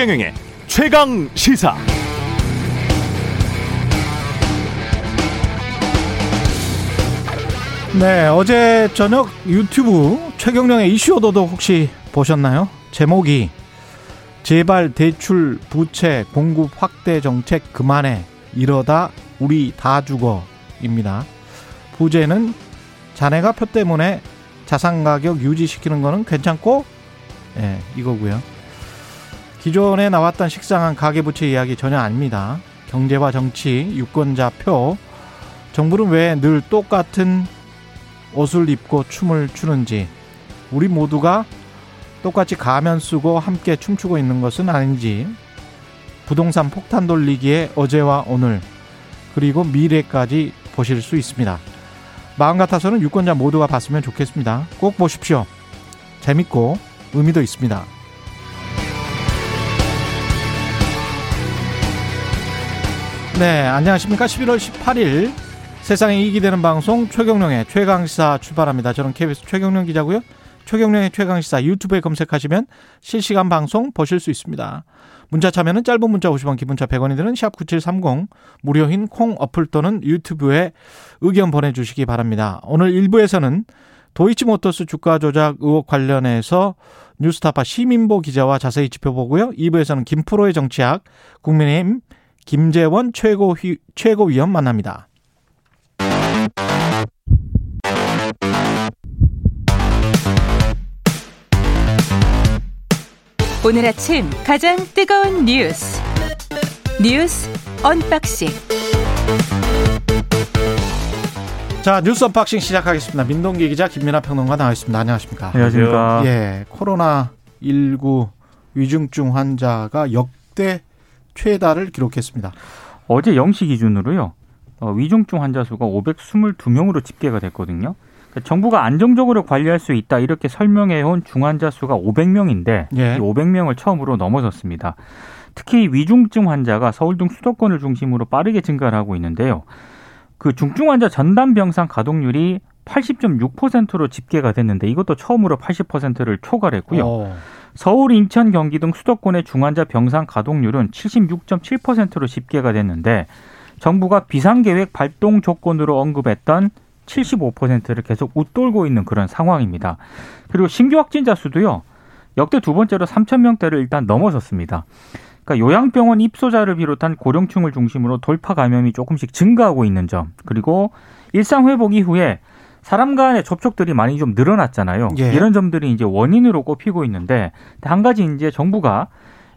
최경영의 최강 시사. 네, 어제 저녁 유튜브 최경령의 이슈 오더도 혹시 보셨나요? 제목이 제발 대출 부채 공급 확대 정책 그만해 이러다 우리 다 죽어입니다. 부재는 자네가 표 때문에 자산 가격 유지시키는 거는 괜찮고 예, 네, 이거고요. 기존에 나왔던 식상한 가계부채 이야기 전혀 아닙니다. 경제와 정치, 유권자 표, 정부는 왜 늘 똑같은 옷을 입고 춤을 추는지, 우리 모두가 똑같이 가면 쓰고 함께 춤추고 있는 것은 아닌지, 부동산 폭탄 돌리기에 어제와 오늘, 그리고 미래까지 보실 수 있습니다. 마음 같아서는 유권자 모두가 봤으면 좋겠습니다. 꼭 보십시오. 재밌고 의미도 있습니다. 네, 안녕하십니까. 11월 18일 세상에 이익이 되는 방송 최경령의 최강시사 출발합니다. 저는 KBS 최경령 기자고요. 최경령의 최강시사 유튜브에 검색하시면 실시간 방송 보실 수 있습니다. 문자 참여는 짧은 문자 50원, 기본자 100원이 드는 샵9730 무료인 콩 어플 또는 유튜브에 의견 보내주시기 바랍니다. 오늘 1부에서는 도이치모터스 주가 조작 의혹 관련해서 뉴스타파 시민보 기자와 자세히 짚어보고요. 2부에서는 김프로의 정치학 국민의힘 김재원 최고 휘, 최고위원 만납니다. 오늘 아침 가장 뜨거운 뉴스 뉴스 언박싱 자 뉴스 언박싱 시작하겠습니다. 민동기 기자 김민아 평론가 나와 있습니다. 안녕하십니까? 안녕하십니까? 예, 코로나 19 위중증 환자가 역대 최다를 기록했습니다. 어제 0시 기준으로요. 어, 위중증 환자 수가 522명으로 집계가 됐거든요. 그러니까 정부가 안정적으로 관리할 수 있다 이렇게 설명해온 중환자 수가 500명인데 예. 이 500명을 처음으로 넘어섰습니다. 특히 위중증 환자가 서울 등 수도권을 중심으로 빠르게 증가를 하고 있는데요. 그 중증 환자 전담 병상 가동률이 80.6%로 집계가 됐는데 이것도 처음으로 80%를 초과했고요. 오. 서울, 인천, 경기 등 수도권의 중환자 병상 가동률은 76.7%로 집계가 됐는데 정부가 비상계획 발동 조건으로 언급했던 75%를 계속 웃돌고 있는 그런 상황입니다. 그리고 신규 확진자 수도요. 역대 두 번째로 3천 명대를 일단 넘어섰습니다. 그러니까 요양병원 입소자를 비롯한 고령층을 중심으로 돌파 감염이 조금씩 증가하고 있는 점, 그리고 일상 회복 이후에 사람 간의 접촉들이 많이 좀 늘어났잖아요. 예. 이런 점들이 이제 원인으로 꼽히고 있는데 한 가지 이제 정부가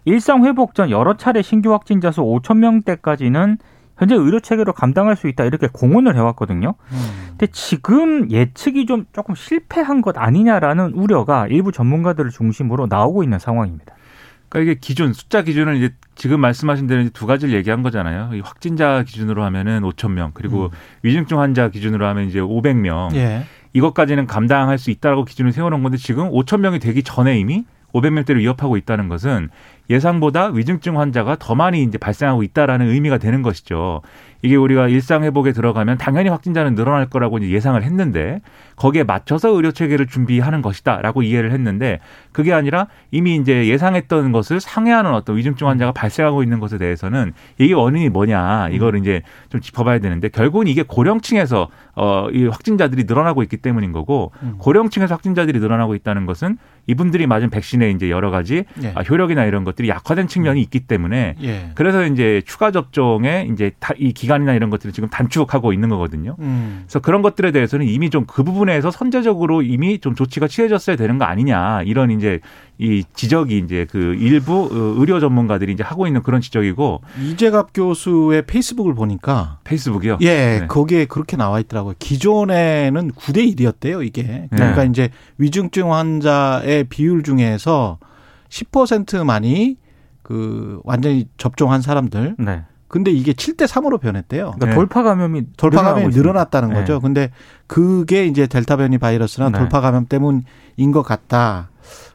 일상 회복 전 여러 차례 신규 확진자 수 5천 명대까지는 현재 의료 체계로 감당할 수 있다 이렇게 공언을 해왔거든요. 음. 근데 지금 예측이 좀 조금 실패한 것 아니냐라는 우려가 일부 전문가들을 중심으로 나오고 있는 상황입니다. 그러니까 이게 기준 숫자 기준을 이제 지금 말씀하신 대로 두 가지를 얘기한 거잖아요. 이 확진자 기준으로 하면은 5천 명 그리고 음. 위중증 환자 기준으로 하면 이제 500명. 예. 이것까지는 감당할 수 있다라고 기준을 세워놓은 건데 지금 5천 명이 되기 전에 이미 500명대를 위협하고 있다는 것은 예상보다 위중증 환자가 더 많이 이제 발생하고 있다라는 의미가 되는 것이죠. 이게 우리가 일상 회복에 들어가면 당연히 확진자는 늘어날 거라고 예상을 했는데 거기에 맞춰서 의료 체계를 준비하는 것이다라고 이해를 했는데 그게 아니라 이미 이제 예상했던 것을 상회하는 어떤 위중증 환자가 발생하고 있는 것에 대해서는 이게 원인이 뭐냐 이거를 이제 좀 짚어봐야 되는데 결국은 이게 고령층에서 어이 확진자들이 늘어나고 있기 때문인 거고 음. 고령층에서 확진자들이 늘어나고 있다는 것은 이분들이 맞은 백신의 이제 여러 가지 예. 아, 효력이나 이런 것 들이 약화된 측면이 있기 때문에 예. 그래서 이제 추가 접종에 이제 이 기간 기간이나 이런 것들을 지금 단축하고 있는 거거든요. 음. 그래서 그런 것들에 대해서는 이미 좀 그 부분에서 선제적으로 이미 좀 조치가 취해졌어야 되는 거 아니냐 이런 이제 이 지적이 이제 그 일부 어, 의료 전문가들이 이제 하고 있는 그런 지적이고 이재갑 교수의 페이스북을 보니까 페이스북이요? 예, 네. 거기에 그렇게 나와 있더라고요. 기존에는 9대 1이었대요, 이게. 그러니까 네. 이제 위중증 환자의 비율 중에서 10%만이 그 완전히 접종한 사람들 네. 근데 이게 7대 3으로 변했대요. 그러니까 네. 돌파 감염이 돌파 감염이 늘어났다는 있습니다. 거죠. 네. 근데 그게 이제 델타 변이 바이러스나 네. 돌파 감염 때문인 것 같다.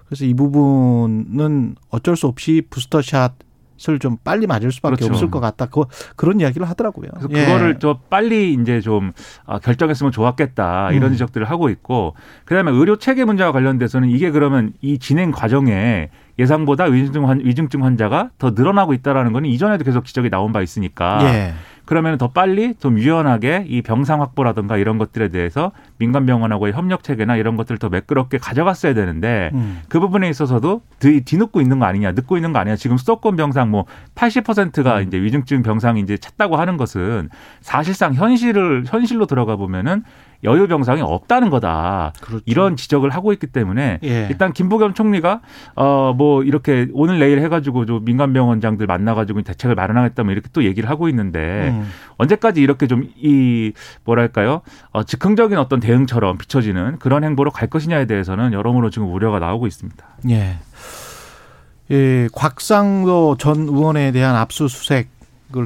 그래서 이 부분은 어쩔 수 없이 부스터샷 것 을 좀 빨리 맞을 수밖에 그렇죠. 없을 것 같다. 그, 그런 이야기를 하더라고요. 그래서 예. 그거를 좀 빨리 이제 좀 아, 결정했으면 좋았겠다 이런 음. 지적들을 하고 있고 그다음에 의료 체계 문제와 관련돼서는 이게 그러면 이 진행 과정에 예상보다 위중증, 환, 위중증 환자가 더 늘어나고 있다라는 거는 이전에도 계속 지적이 나온 바 있으니까 예. 그러면 더 빨리 좀 유연하게 이 병상 확보라든가 이런 것들에 대해서 민간 병원하고의 협력 체계나 이런 것들을 더 매끄럽게 가져갔어야 되는데 음. 그 부분에 있어서도 뒤, 뒤늦고 있는 거 아니냐, 늦고 있는 거 아니냐. 지금 수도권 병상 뭐 80%가 음. 이제 위중증 병상이 이제 찾다고 하는 것은 사실상 현실을 현실로 들어가 보면은 여유 병상이 없다는 거다. 그렇죠. 이런 지적을 하고 있기 때문에 예. 일단 김부겸 총리가 어 뭐 이렇게 오늘 내일 해가지고 좀 민간 병원장들 만나가지고 대책을 마련하겠다면 이렇게 또 얘기를 하고 있는데 음. 언제까지 이렇게 좀 이 뭐랄까요 어, 즉흥적인 어떤 대응처럼 비춰지는 그런 행보로 갈 것이냐에 대해서는 여러모로 지금 우려가 나오고 있습니다. 예. 예, 곽상도 전 의원에 대한 압수수색을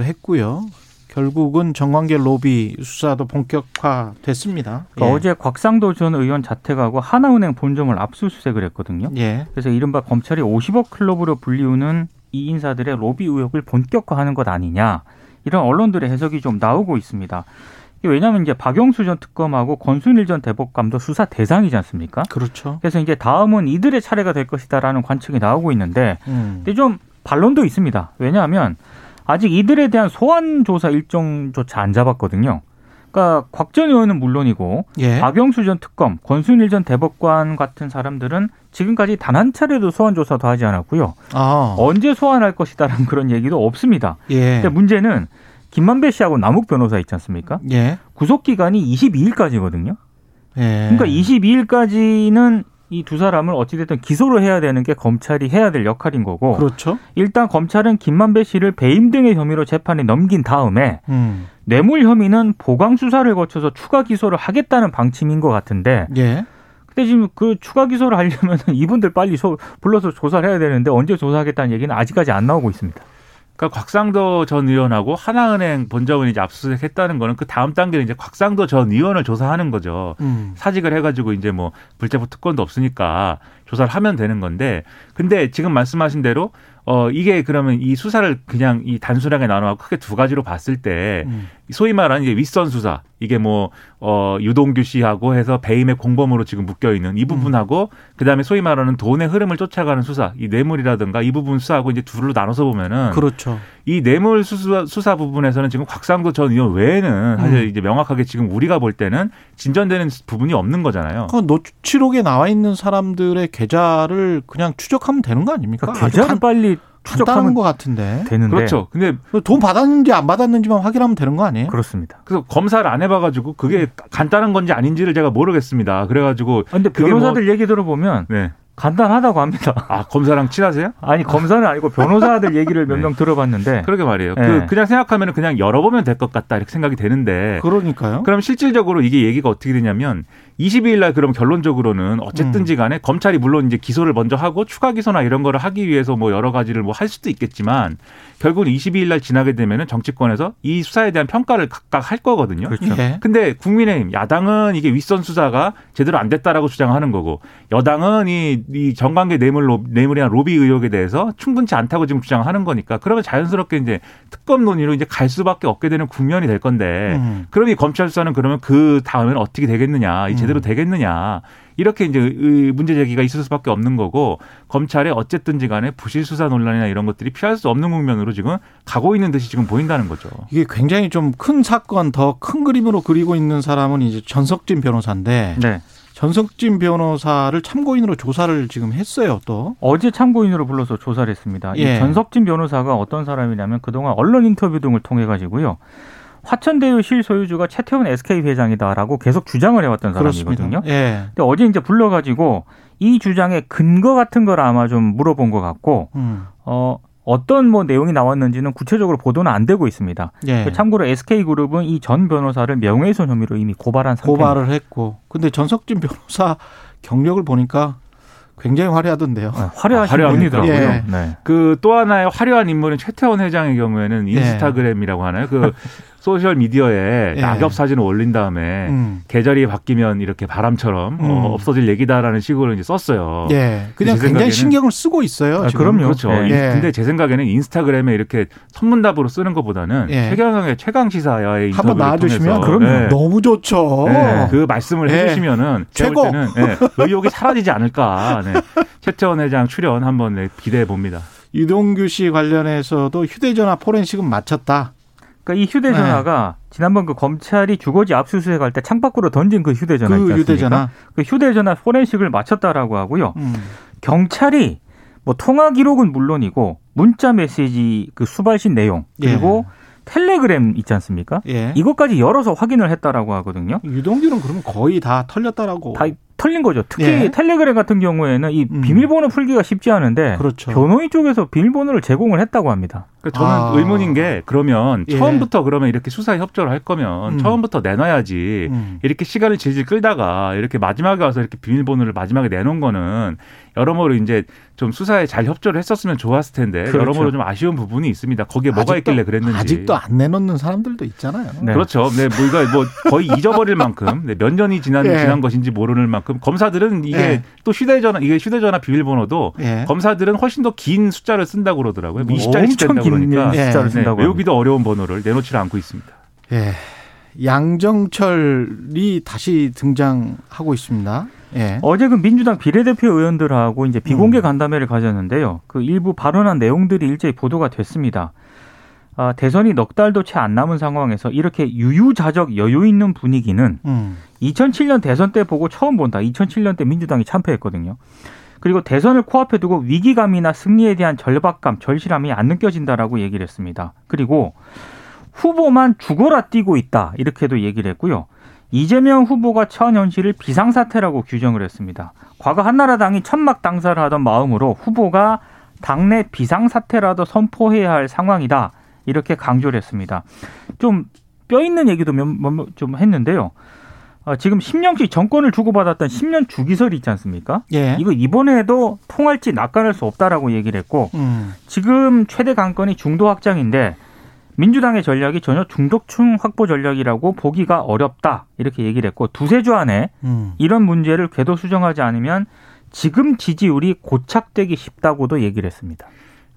했고요. 결국은 정관계 로비 수사도 본격화됐습니다. 그러니까 예. 어제 곽상도 전 의원 자택하고 하나은행 본점을 압수수색을 했거든요. 예. 그래서 이른바 검찰이 50억 클럽으로 불리우는 이 인사들의 로비 의혹을 본격화하는 것 아니냐 이런 언론들의 해석이 좀 나오고 있습니다. 왜냐하면 이제 박영수 전 특검하고 권순일 전 대법관도 수사 대상이지 않습니까? 그렇죠. 그래서 이제 다음은 이들의 차례가 될 것이다라는 관측이 나오고 있는데, 음. 근데 좀 반론도 있습니다. 왜냐하면 아직 이들에 대한 소환 조사 일정조차 안 잡았거든요. 그러니까 곽전 의원은 물론이고 예. 박영수 전 특검, 권순일 전 대법관 같은 사람들은 지금까지 단 한 차례도 소환 조사도 하지 않았고요. 아. 언제 소환할 것이다라는 그런 얘기도 없습니다. 예. 근데 문제는 김만배 씨하고 남욱 변호사 있지 않습니까? 예. 구속 기간이 22일까지거든요. 예. 그러니까 22일까지는 이 두 사람을 어찌됐든 기소를 해야 되는 게 검찰이 해야 될 역할인 거고. 그렇죠. 일단 검찰은 김만배 씨를 배임 등의 혐의로 재판에 넘긴 다음에 음. 뇌물 혐의는 보강 수사를 거쳐서 추가 기소를 하겠다는 방침인 것 같은데. 예. 근데 지금 그 추가 기소를 하려면 이분들 빨리 소, 불러서 조사를 해야 되는데 언제 조사하겠다는 얘기는 아직까지 안 나오고 있습니다. 그러니까 곽상도 전 의원하고 하나은행 본점을 이제 압수수색했다는 거는 그 다음 단계는 이제 곽상도 전 의원을 조사하는 거죠. 음. 사직을 해가지고 이제 뭐 불체포 특권도 없으니까 조사를 하면 되는 건데, 근데 지금 말씀하신 대로 어 이게 그러면 이 수사를 그냥 이 단순하게 나눠 크게 두 가지로 봤을 때 음. 소위 말하는 이제 윗선 수사 이게 뭐 어 유동규 씨하고 해서 배임의 공범으로 지금 묶여 있는 이 부분하고 음. 그다음에 소위 말하는 돈의 흐름을 쫓아가는 수사 이 뇌물이라든가 이 부분 수사하고 이제 둘로 나눠서 보면은 그렇죠. 이 뇌물 수사, 수사 부분에서는 지금 곽상도 전 의원 외에는 사실 음. 이제 명확하게 지금 우리가 볼 때는 진전되는 부분이 없는 거잖아요. 그 노치록에 나와 있는 사람들의 계좌를 그냥 추적하면 되는 거 아닙니까? 그러니까 계좌를 빨리 추적하는 것 같은데. 되는데. 그렇죠. 근데 돈 받았는지 안 받았는지만 확인하면 되는 거 아니에요? 그렇습니다. 그래서 검사를 안 해봐가지고 그게 간단한 건지 아닌지를 제가 모르겠습니다. 그래가지고. 아, 근데 뭐 변호사들 뭐... 얘기 들어보면 네. 간단하다고 합니다. 아 검사랑 친하세요? 아니 검사는 아니고 변호사들 얘기를 몇명 네. 들어봤는데. 그러게 말이에요. 네. 그 그냥 생각하면 그냥 열어보면 될 것 같다 이렇게 생각이 되는데. 그러니까요. 그럼 실질적으로 이게 얘기가 어떻게 되냐면 22일 날 그럼 결론적으로는 어쨌든지 음. 간에 음. 검찰이 물론 이제 기소를 먼저 하고 추가 기소나 이런 거를 하기 위해서 뭐 여러 가지를 뭐 할 수도 있겠지만 결국은 22일 날 지나게 되면은 정치권에서 이 수사에 대한 평가를 각각 할 거거든요. 그렇죠. 네. 근데 국민의힘 야당은 이게 윗선 수사가 제대로 안 됐다라고 주장하는 거고 여당은 이, 이 정관계 뇌물 로, 뇌물이나 로비 의혹에 대해서 충분치 않다고 지금 주장하는 거니까 그러면 자연스럽게 이제 특검 논의로 이제 갈 수밖에 없게 되는 국면이 될 건데 음. 그럼 이 검찰 수사는 그러면 그 다음에는 어떻게 되겠느냐 이 제대로 되겠느냐 이렇게 이제 문제 제기가 있을 수밖에 없는 거고 검찰에 어쨌든지 간에 부실 수사 논란이나 이런 것들이 피할 수 없는 국면으로 지금 가고 있는 듯이 지금 보인다는 거죠. 이게 굉장히 좀 큰 사건 더 큰 그림으로 그리고 있는 사람은 이제 전석진 변호사인데 네. 전석진 변호사를 참고인으로 조사를 지금 했어요, 또. 어제 참고인으로 불러서 조사를 했습니다. 예. 이 전석진 변호사가 어떤 사람이냐면 그동안 언론 인터뷰 등을 통해 가지고요. 화천대유 실소유주가 최태원 SK 회장이다라고 계속 주장을 해왔던 사람이거든요. 예. 근데 어제 이제 불러가지고 이 주장의 근거 같은 걸 아마 좀 물어본 것 같고, 음. 어, 어떤 뭐 내용이 나왔는지는 구체적으로 보도는 안 되고 있습니다. 예. 그 참고로 SK그룹은 이 전 변호사를 명예훼손 혐의로 이미 고발한 상태. 고발을 했고, 근데 전석진 변호사 경력을 보니까 굉장히 화려하던데요. 네, 화려하신 아, 분이더라고요. 예. 네. 그 또 하나의 화려한 인물은 최태원 회장의 경우에는 예. 인스타그램이라고 하나요? 그 소셜 미디어에 예. 낙엽 사진을 올린 다음에 음. 계절이 바뀌면 이렇게 바람처럼 어, 음. 어, 없어질 얘기다라는 식으로 이제 썼어요. 예. 그냥 굉장히 신경을 쓰고 있어요. 아, 그럼요. 그렇죠. 예. 근데 제 생각에는 인스타그램에 이렇게 선문답으로 쓰는 것보다는 예. 최경영의 최강 시사의 인터뷰를 한번 나와주시면 그럼요. 네. 너무 좋죠. 네. 그 말씀을 예. 해주시면은 최고. 때는 네. 의혹이 사라지지 않을까. 네. 최태원 회장 출연 한번 네, 기대해 봅니다. 이동규 씨 관련해서도 휴대전화 포렌식은 마쳤다. 그러니까 이 휴대전화가 네. 지난번 그 검찰이 주거지 압수수색할 때 창밖으로 던진 그 휴대전화 그 휴대전화 그 휴대전화 포렌식을 마쳤다라고 하고요. 음. 경찰이 뭐 통화 기록은 물론이고 문자 메시지 그 수발신 내용 그리고 예. 텔레그램 있지 않습니까? 예. 이것까지 열어서 확인을 했다라고 하거든요. 유동규는 그러면 거의 다 털렸다라고. 다 털린 거죠. 특히 예. 텔레그램 같은 경우에는 이 음. 비밀번호 풀기가 쉽지 않은데 그렇죠. 변호인 쪽에서 비밀번호를 제공을 했다고 합니다. 그러니까 저는 아. 의문인 게 그러면 예. 처음부터 그러면 이렇게 수사에 협조를 할 거면 음. 처음부터 내놔야지 음. 이렇게 시간을 질질 끌다가 이렇게 마지막에 와서 이렇게 비밀번호를 마지막에 내놓은 거는 여러모로 이제 좀 수사에 잘 협조를 했었으면 좋았을 텐데 그렇죠. 여러모로 좀 아쉬운 부분이 있습니다. 거기에 뭐가 있길래 그랬는지 아직도 안 내놓는 사람들도 있잖아요. 네. 그렇죠. 네, 뭐 이거 뭐 거의 잊어버릴 만큼 네, 몇 년이 지난 예. 지난 것인지 모르는 만큼 검사들은 이게 예. 또 휴대전화 이게 휴대전화 비밀번호도 예. 검사들은 훨씬 더 긴 숫자를 쓴다고 그러더라고요. 뭐 20자씩 된다고 그러니까 숫자를 쓴다고 네, 외우기도 어려운 번호를 내놓지를 않고 있습니다. 예. 양정철이 다시 등장하고 있습니다. 예. 어제 그 민주당 비례대표 의원들하고 이제 비공개 음. 간담회를 가졌는데요. 그 일부 발언한 내용들이 일제히 보도가 됐습니다. 아, 대선이 넉 달도 채 안 남은 상황에서 이렇게 유유자적 여유 있는 분위기는 음. 2007년 대선 때 보고 처음 본다. 2007년 때 민주당이 참패했거든요. 그리고 대선을 코앞에 두고 위기감이나 승리에 대한 절박감, 절실함이 안 느껴진다라고 얘기를 했습니다. 그리고 후보만 죽어라 뛰고 있다. 이렇게도 얘기를 했고요. 이재명 후보가 처한 현실을 비상사태라고 규정을 했습니다. 과거 한나라당이 천막 당사를 하던 마음으로 후보가 당내 비상사태라도 선포해야 할 상황이다. 이렇게 강조를 했습니다. 좀 뼈 있는 얘기도 좀 했는데요. 어, 지금 10년씩 정권을 주고받았던 10년 주기설이 있지 않습니까? 예. 이거 이번에도 통할지 낚아낼 수 없다라고 얘기를 했고 음. 지금 최대 관건이 중도 확장인데 민주당의 전략이 전혀 중독층 확보 전략이라고 보기가 어렵다 이렇게 얘기를 했고 두세 주 안에 음. 이런 문제를 궤도 수정하지 않으면 지금 지지율이 고착되기 쉽다고도 얘기를 했습니다.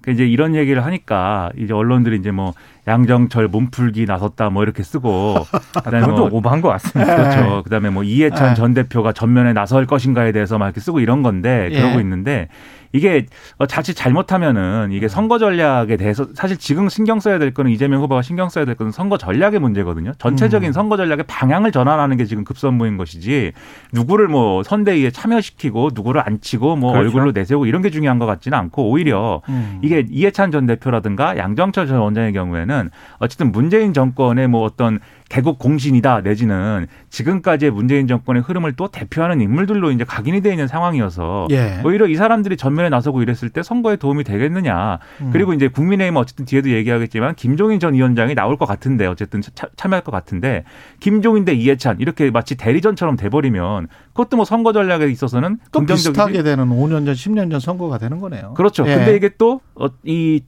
그 이제 이런 얘기를 하니까 이제 언론들이 이제 뭐 양정철 몸풀기 나섰다 뭐 이렇게 쓰고 그다음에 뭐 오버한 것 같습니다. 그렇죠. 네. 그다음에 뭐 이해찬 네. 전 대표가 전면에 나설 것인가에 대해서 막 이렇게 쓰고 이런 건데 그러고 예. 있는데 이게 어, 자칫 잘못하면은 이게 선거 전략에 대해서 사실 지금 신경 써야 될 거는 이재명 후보가 신경 써야 될 거는 선거 전략의 문제거든요. 전체적인 음. 선거 전략의 방향을 전환하는 게 지금 급선무인 것이지 누구를 뭐 선대위에 참여시키고 누구를 안 치고 뭐 그렇죠. 얼굴로 내세우고 이런 게 중요한 것 같지는 않고 오히려 음. 이게 이해찬 전 대표라든가 양정철 전 원장의 경우에는 어쨌든 문재인 정권의 뭐 어떤 개국 공신이다 내지는 지금까지의 문재인 정권의 흐름을 또 대표하는 인물들로 이제 각인이 되어 있는 상황이어서 예. 오히려 이 사람들이 전면에 나서고 이랬을 때 선거에 도움이 되겠느냐. 음. 그리고 이제 국민의힘 어쨌든 뒤에도 얘기하겠지만 김종인 전 위원장이 나올 것 같은데 어쨌든 차, 참여할 것 같은데 김종인 대 이해찬 이렇게 마치 대리전처럼 돼버리면 그것도 뭐 선거 전략에 있어서는 또 비슷하게 되는 5년 전, 10년 전 선거가 되는 거네요. 그렇죠. 예. 근데 이게 또이 어,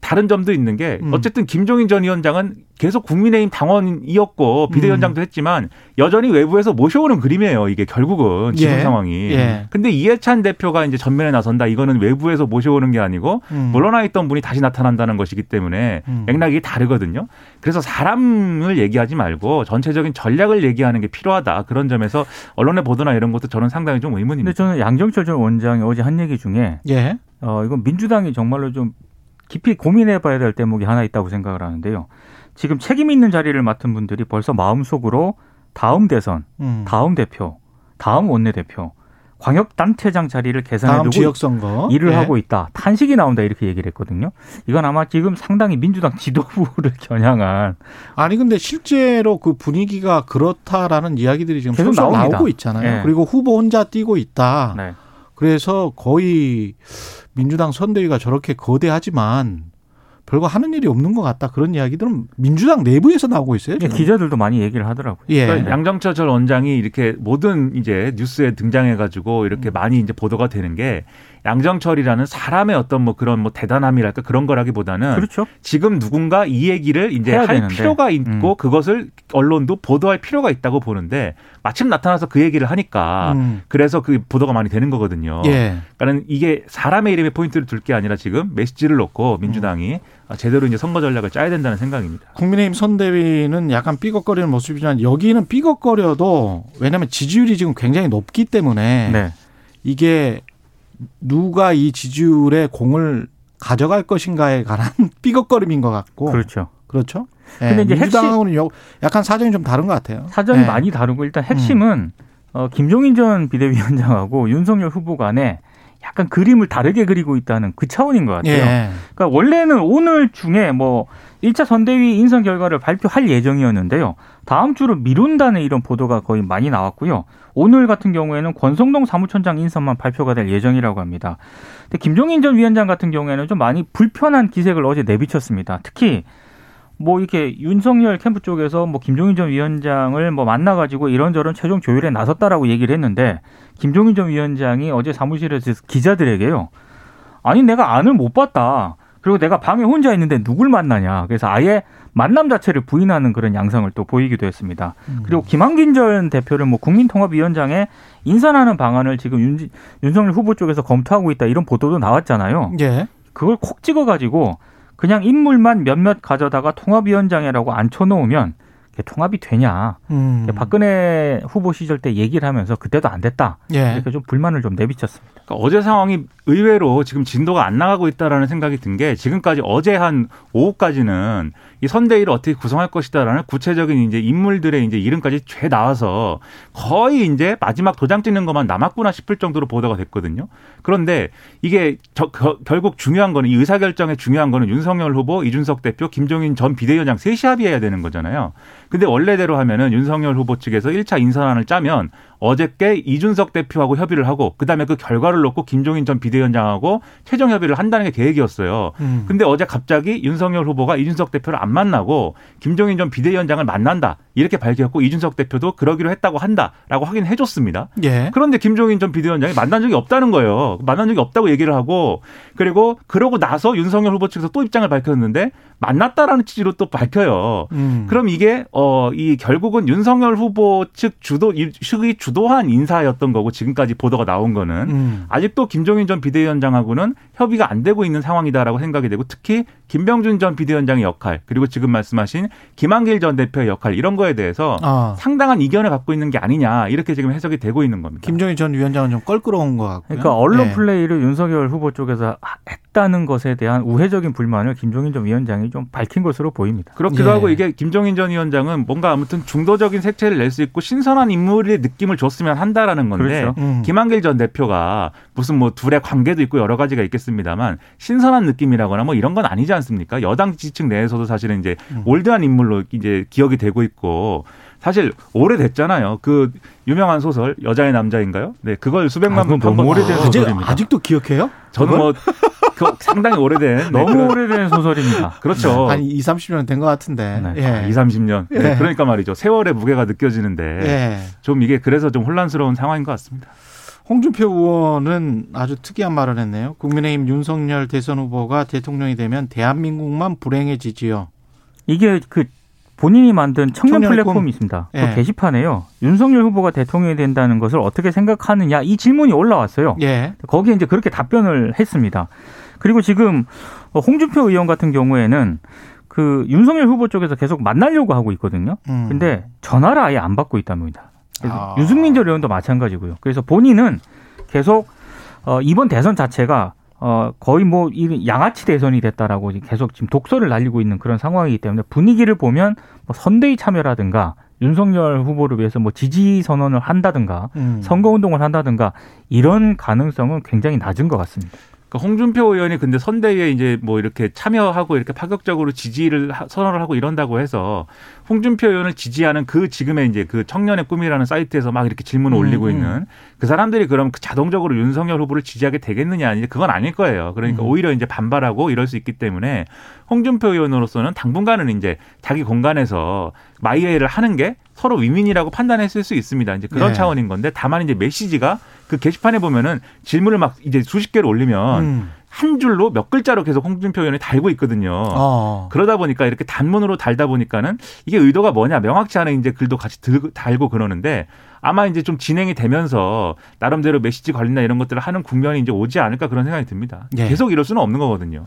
다른 점도 있는 게 음. 어쨌든 김종인 전 위원장은 계속 국민의힘 당원이었고 비대위원장도 음. 했지만 여전히 외부에서 모셔오는 그림이에요. 이게 결국은 지금 예. 상황이. 예. 근데 이해찬 대표가 이제 전면에 나선다. 이거는 외부에서 모셔오는 게 아니고 음. 물러나 있던 분이 다시 나타난다는 것이기 때문에 음. 맥락이 다르거든요. 그래서 사람을 얘기하지 말고 전체적인 전략을 얘기하는 게 필요하다. 그런 점에서 언론의 보도나 이런 것도 저는 상당히 좀 의문입니다. 근데 저는 양정철 전 원장이 어제 한 얘기 중에 예. 어 이건 민주당이 정말로 좀 깊이 고민해 봐야 될 대목이 하나 있다고 생각을 하는데요. 지금 책임 있는 자리를 맡은 분들이 벌써 마음속으로 다음 대선, 음. 다음 대표, 다음 원내대표, 광역 단체장 자리를 계산해두고 지역선거. 일을 예. 하고 있다. 탄식이 나온다 이렇게 얘기를 했거든요. 이건 아마 지금 상당히 민주당 지도부를 겨냥한 아니 근데 실제로 그 분위기가 그렇다라는 이야기들이 지금 계속 나오고 있잖아요. 네. 그리고 후보 혼자 뛰고 있다. 네. 그래서 거의 민주당 선대위가 저렇게 거대하지만 별거 하는 일이 없는 것 같다 그런 이야기들은 민주당 내부에서 나오고 있어요. 지금. 기자들도 많이 얘기를 하더라고요. 예. 그러니까 양정철 전 원장이 이렇게 모든 이제 뉴스에 등장해가지고 이렇게 음. 많이 이제 보도가 되는 게 양정철이라는 사람의 어떤 뭐 그런 뭐 대단함이랄까 그런 거라기보다는 그렇죠. 지금 누군가 이 얘기를 이제 할 되는데. 필요가 있고 음. 그것을 언론도 보도할 필요가 있다고 보는데 마침 나타나서 그 얘기를 하니까 음. 그래서 그 보도가 많이 되는 거거든요. 예. 그러니까 이게 사람의 이름에 포인트를 둘 게 아니라 지금 메시지를 놓고 민주당이 음. 제대로 이제 선거 전략을 짜야 된다는 생각입니다. 국민의힘 선대위는 약간 삐걱거리는 모습이지만 여기는 삐걱거려도 왜냐하면 지지율이 지금 굉장히 높기 때문에 네. 이게 누가 이 지지율의 공을 가져갈 것인가에 관한 삐걱거림인 것 같고. 그렇죠. 그렇죠. 네. 근데 이제 민주당하고는 핵심, 약간 사정이 좀 다른 것 같아요. 사정이 네. 많이 다르고 일단 핵심은 음. 어, 김종인 전 비대위원장하고 윤석열 후보 간에 약간 그림을 다르게 그리고 있다는 그 차원인 것 같아요. 예. 그러니까 원래는 오늘 중에 뭐 1차 선대위 인선 결과를 발표할 예정이었는데요. 다음 주로 미룬다는 이런 보도가 거의 많이 나왔고요. 오늘 같은 경우에는 권성동 사무총장 인선만 발표가 될 예정이라고 합니다. 근데 김종인 전 위원장 같은 경우에는 좀 많이 불편한 기색을 어제 내비쳤습니다. 특히 뭐 이렇게 윤석열 캠프 쪽에서 뭐 김종인 전 위원장을 뭐 만나가지고 이런저런 최종 조율에 나섰다라고 얘기를 했는데 김종인 전 위원장이 어제 사무실에서 기자들에게요. 아니 내가 안을 못 봤다. 그리고 내가 방에 혼자 있는데 누굴 만나냐. 그래서 아예 만남 자체를 부인하는 그런 양상을 또 보이기도 했습니다. 음. 그리고 김한긴 전 대표를 뭐 국민통합위원장에 인선하는 방안을 지금 윤, 윤석열 후보 쪽에서 검토하고 있다 이런 보도도 나왔잖아요. 예. 그걸 콕 찍어가지고 그냥 인물만 몇몇 가져다가 통합위원장이라고 앉혀놓으면 통합이 되냐. 음. 박근혜 후보 시절 때 얘기를 하면서 그때도 안 됐다. 예. 이렇게 좀 불만을 좀 내비쳤습니다. 그러니까 어제 상황이 의외로 지금 진도가 안 나가고 있다라는 생각이 든 게 지금까지 어제 한 오후까지는 이 선대위를 어떻게 구성할 것이다라는 구체적인 이제 인물들의 이제 이름까지 죄 나와서 거의 이제 마지막 도장 찍는 것만 남았구나 싶을 정도로 보도가 됐거든요. 그런데 이게 저, 겨, 결국 중요한 거는 이 의사결정에 중요한 거는 윤석열 후보, 이준석 대표, 김종인 전 비대위원장 셋이 합의해야 되는 거잖아요. 근데 원래대로 하면은 윤석열 후보 측에서 1차 인선안을 짜면 어저께 이준석 대표하고 협의를 하고 그다음에 그 결과를 놓고 김종인 전 비대위원장하고 최종 협의를 한다는 게 계획이었어요. 음. 근데 어제 갑자기 윤석열 후보가 이준석 대표를 안 만나고 김종인 전 비대위원장을 만난다. 이렇게 밝혔고 이준석 대표도 그러기로 했다고 한다라고 확인해 줬습니다. 예. 그런데 김종인 전 비대위원장이 만난 적이 없다는 거예요. 만난 적이 없다고 얘기를 하고 그리고 그러고 나서 윤석열 후보 측에서 또 입장을 밝혔는데 만났다라는 취지로 또 밝혀요. 음. 그럼 이게 어 이 결국은 윤석열 후보 측 주도 측의 주 도한 인사였던 거고 지금까지 보도가 나온 거는 음. 아직도 김종인 전 비대위원장하고는 협의가 안 되고 있는 상황이다라고 생각이 되고 특히 김병준 전 비대위원장의 역할 그리고 지금 말씀하신 김한길 전 대표의 역할 이런 거에 대해서 아. 상당한 이견을 갖고 있는 게 아니냐 이렇게 지금 해석이 되고 있는 겁니다. 김종인 전 위원장은 좀 껄끄러운 것 같고요. 그러니까 언론 네. 플레이를 윤석열 후보 쪽에서 했다는 것에 대한 우회적인 불만을 김종인 전 위원장이 좀 밝힌 것으로 보입니다. 그렇기도 예. 하고 이게 김종인 전 위원장은 뭔가 아무튼 중도적인 색채를 낼 수 있고 신선한 인물의 느낌을 줬으면 한다라는 건데 그렇죠. 음. 김한길 전 대표가 무슨 뭐 둘의 관계도 있고 여러 가지가 있겠습니다 만 신선한 느낌이라거나 뭐 이런 건 아니지 않습니까? 여당 지지층 내에서도 사실은 이제 음. 올드한 인물로 이제 기억이 되고 있고 사실 오래됐잖아요. 그 유명한 소설 여자의 남자인가요? 네, 그걸 수백만 아, 번 너무 오래된 아, 소설입니다. 아직도 기억해요? 저는 뭐 그 상당히 오래된 너무 네, 오래된 소설입니다. 그렇죠. 한 2, 30년 된 것 같은데. 네. 예. 아, 2, 30년. 네. 예. 그러니까 말이죠. 세월의 무게가 느껴지는데 예. 좀 이게 그래서 좀 혼란스러운 상황인 것 같습니다. 홍준표 의원은 아주 특이한 말을 했네요. 국민의힘 윤석열 대선 후보가 대통령이 되면 대한민국만 불행해지지요. 이게 그 본인이 만든 청년 플랫폼이 꿈. 있습니다. 그 예. 그 게시판에요. 윤석열 후보가 대통령이 된다는 것을 어떻게 생각하느냐 이 질문이 올라왔어요. 예. 거기에 이제 그렇게 답변을 했습니다. 그리고 지금 홍준표 의원 같은 경우에는 그 윤석열 후보 쪽에서 계속 만나려고 하고 있거든요. 음. 근데 전화를 아예 안 받고 있답니다. 아. 유승민 전 의원도 마찬가지고요. 그래서 본인은 계속 어, 이번 대선 자체가 어, 거의 뭐, 이 양아치 대선이 됐다라고 계속 지금 독서를 날리고 있는 그런 상황이기 때문에 분위기를 보면 뭐 선대위 참여라든가 윤석열 후보를 위해서 뭐 지지 선언을 한다든가 음. 선거 운동을 한다든가 이런 가능성은 굉장히 낮은 것 같습니다. 그러니까 홍준표 의원이 근데 선대위에 이제 뭐 이렇게 참여하고 이렇게 파격적으로 지지를 선언을 하고 이런다고 해서 홍준표 의원을 지지하는 그 지금의 이제 그 청년의 꿈이라는 사이트에서 막 이렇게 질문을 음, 올리고 음. 있는 그 사람들이 그럼 자동적으로 윤석열 후보를 지지하게 되겠느냐 이제 그건 아닐 거예요. 그러니까 음. 오히려 이제 반발하고 이럴 수 있기 때문에 홍준표 의원으로서는 당분간은 이제 자기 공간에서 마이웨이를 하는 게 서로 위민이라고 판단했을 수 있습니다. 이제 그런 네. 차원인 건데 다만 이제 메시지가 그 게시판에 보면은 질문을 막 이제 수십 개를 올리면 음. 한 줄로 몇 글자로 계속 홍준표 의원이 달고 있거든요. 어. 그러다 보니까 이렇게 단문으로 달다 보니까는 이게 의도가 뭐냐 명확치 않은 이제 글도 같이 들고 달고 그러는데 아마 이제 좀 진행이 되면서 나름대로 메시지 관리나 이런 것들을 하는 국면이 이제 오지 않을까 그런 생각이 듭니다. 예. 계속 이럴 수는 없는 거거든요.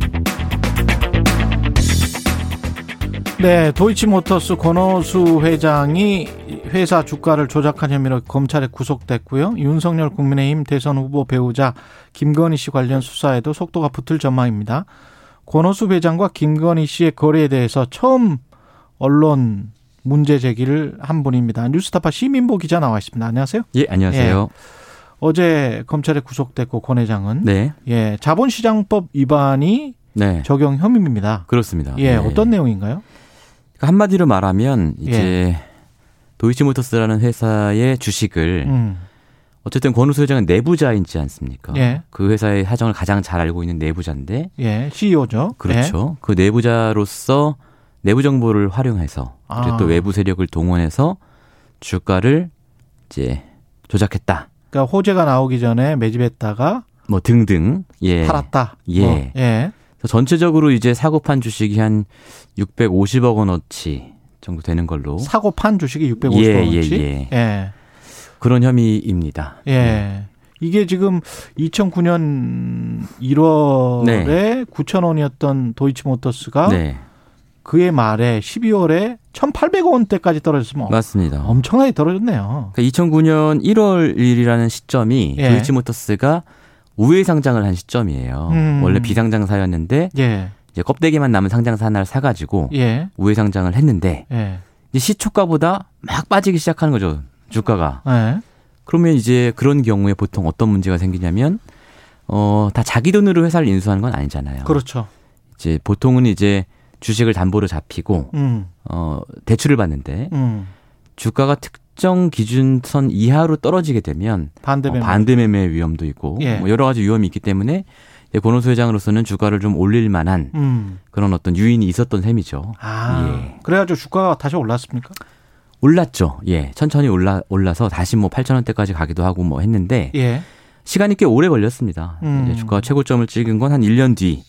네, 도이치모터스 권오수 회장이 회사 주가를 조작한 혐의로 검찰에 구속됐고요. 윤석열 국민의힘 대선 후보 배우자 김건희 씨 관련 수사에도 속도가 붙을 전망입니다. 권오수 회장과 김건희 씨의 거래에 대해서 처음 언론 문제 제기를 한 분입니다. 뉴스타파 시민보 기자 나와 있습니다. 안녕하세요. 예, 안녕하세요. 예. 어제 검찰에 구속됐고 권 회장은 네. 예, 자본시장법 위반이 네. 적용 혐의입니다. 그렇습니다. 예, 네. 어떤 내용인가요? 그러니까 한마디로 말하면 이제 예. 도이치모터스라는 회사의 주식을 음. 어쨌든 권우수 회장은 내부자인지 않습니까? 예. 그 회사의 사정을 가장 잘 알고 있는 내부자인데. 예, CEO죠. 그렇죠. 예. 그 내부자로서 내부 정보를 활용해서 그리고 아. 또 외부 세력을 동원해서 주가를 이제 조작했다. 그러니까 호재가 나오기 전에 매집했다가 뭐 등등 예 팔았다. 예. 어, 예. 전체적으로 이제 사고 판 주식이 한 650억 원어치 정도 되는 걸로 사고 판 주식이 650억 예, 원어치. 예, 예. 예. 그런 혐의입니다. 예. 네. 이게 지금 2009년 1월에 네. 9천 원이었던 도이치모터스가 네. 그해 말에 12월에 1,800억 원대까지 떨어졌으면 맞습니다. 엄청나게 떨어졌네요. 그러니까 2009년 1월 1일이라는 시점이 예. 도이치모터스가 우회 상장을 한 시점이에요. 음. 원래 비상장 사였는데 예. 이제 껍데기만 남은 상장사 하나를 사가지고 예. 우회 상장을 했는데 예. 이제 시초가보다 막 빠지기 시작하는 거죠 주가가. 예. 그러면 이제 그런 경우에 보통 어떤 문제가 생기냐면 어 다 자기 돈으로 회사를 인수하는 건 아니잖아요. 그렇죠. 이제 보통은 이제 주식을 담보로 잡히고 음. 어 대출을 받는데 음. 주가가 특 정 기준선 이하로 떨어지게 되면 반대매매, 어, 반대매매 위험도 있고 예. 뭐 여러 가지 위험이 있기 때문에 권호수 회장으로서는 주가를 좀 올릴 만한 음. 그런 어떤 유인이 있었던 셈이죠. 아, 예. 그래가지고 주가가 다시 올랐습니까? 올랐죠. 예, 천천히 올라 올라서 다시 뭐 8천 원대까지 가기도 하고 뭐 했는데 예. 시간이 꽤 오래 걸렸습니다. 음. 이제 주가 최고점을 찍은 건 한 1년 뒤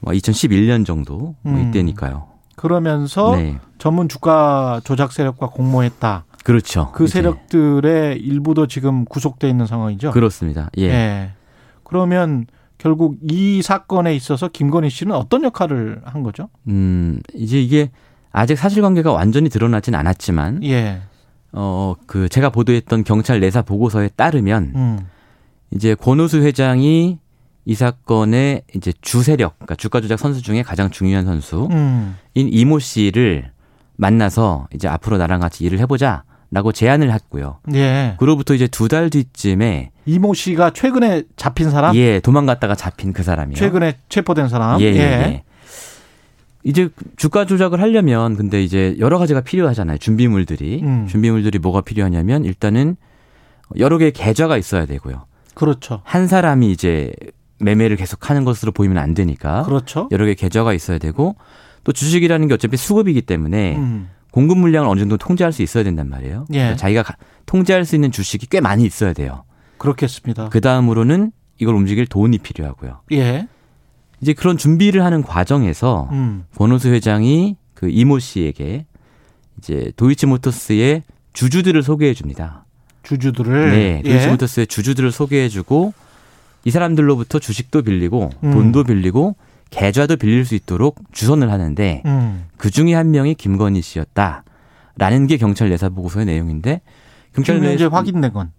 뭐 2011년 정도 뭐 음. 이때니까요. 그러면서 네. 전문 주가 조작 세력과 공모했다. 그렇죠. 그 세력들의 일부도 지금 구속돼 있는 상황이죠. 그렇습니다. 예. 예. 그러면 결국 이 사건에 있어서 김건희 씨는 어떤 역할을 한 거죠? 음, 이제 이게 아직 사실관계가 완전히 드러나진 않았지만, 예. 어, 그 제가 보도했던 경찰 내사 보고서에 따르면, 음. 이제 권우수 회장이 이 사건의 이제 주세력, 그러니까 주가 조작 선수 중에 가장 중요한 선수인 음. 이모 씨를 만나서 이제 앞으로 나랑 같이 일을 해보자. 라고 제안을 했고요. 예. 그로부터 이제 두 달 뒤쯤에 이모 씨가 최근에 잡힌 사람? 예, 도망갔다가 잡힌 그 사람이요. 최근에 체포된 사람? 예, 예. 예. 이제 주가 조작을 하려면 근데 이제 여러 가지가 필요하잖아요. 준비물들이. 음. 준비물들이 뭐가 필요하냐면 일단은 여러 개의 계좌가 있어야 되고요. 그렇죠. 한 사람이 이제 매매를 계속 하는 것으로 보이면 안 되니까. 그렇죠. 여러 개의 계좌가 있어야 되고 또 주식이라는 게 어차피 수급이기 때문에 음. 공급 물량을 어느 정도 통제할 수 있어야 된단 말이에요. 예. 그러니까 자기가 통제할 수 있는 주식이 꽤 많이 있어야 돼요. 그렇겠습니다. 그 다음으로는 이걸 움직일 돈이 필요하고요. 예. 이제 그런 준비를 하는 과정에서 음. 권호수 회장이 그 이모 씨에게 이제 도이치모터스의 주주들을 소개해 줍니다. 주주들을 네, 예. 도이치모터스의 주주들을 소개해 주고 이 사람들로부터 주식도 빌리고 음. 돈도 빌리고 계좌도 빌릴 수 있도록 주선을 하는데 음. 그 중에 한 명이 김건희 씨였다라는 게 경찰 내사 보고서의 내용인데 경찰 내사 확인된 건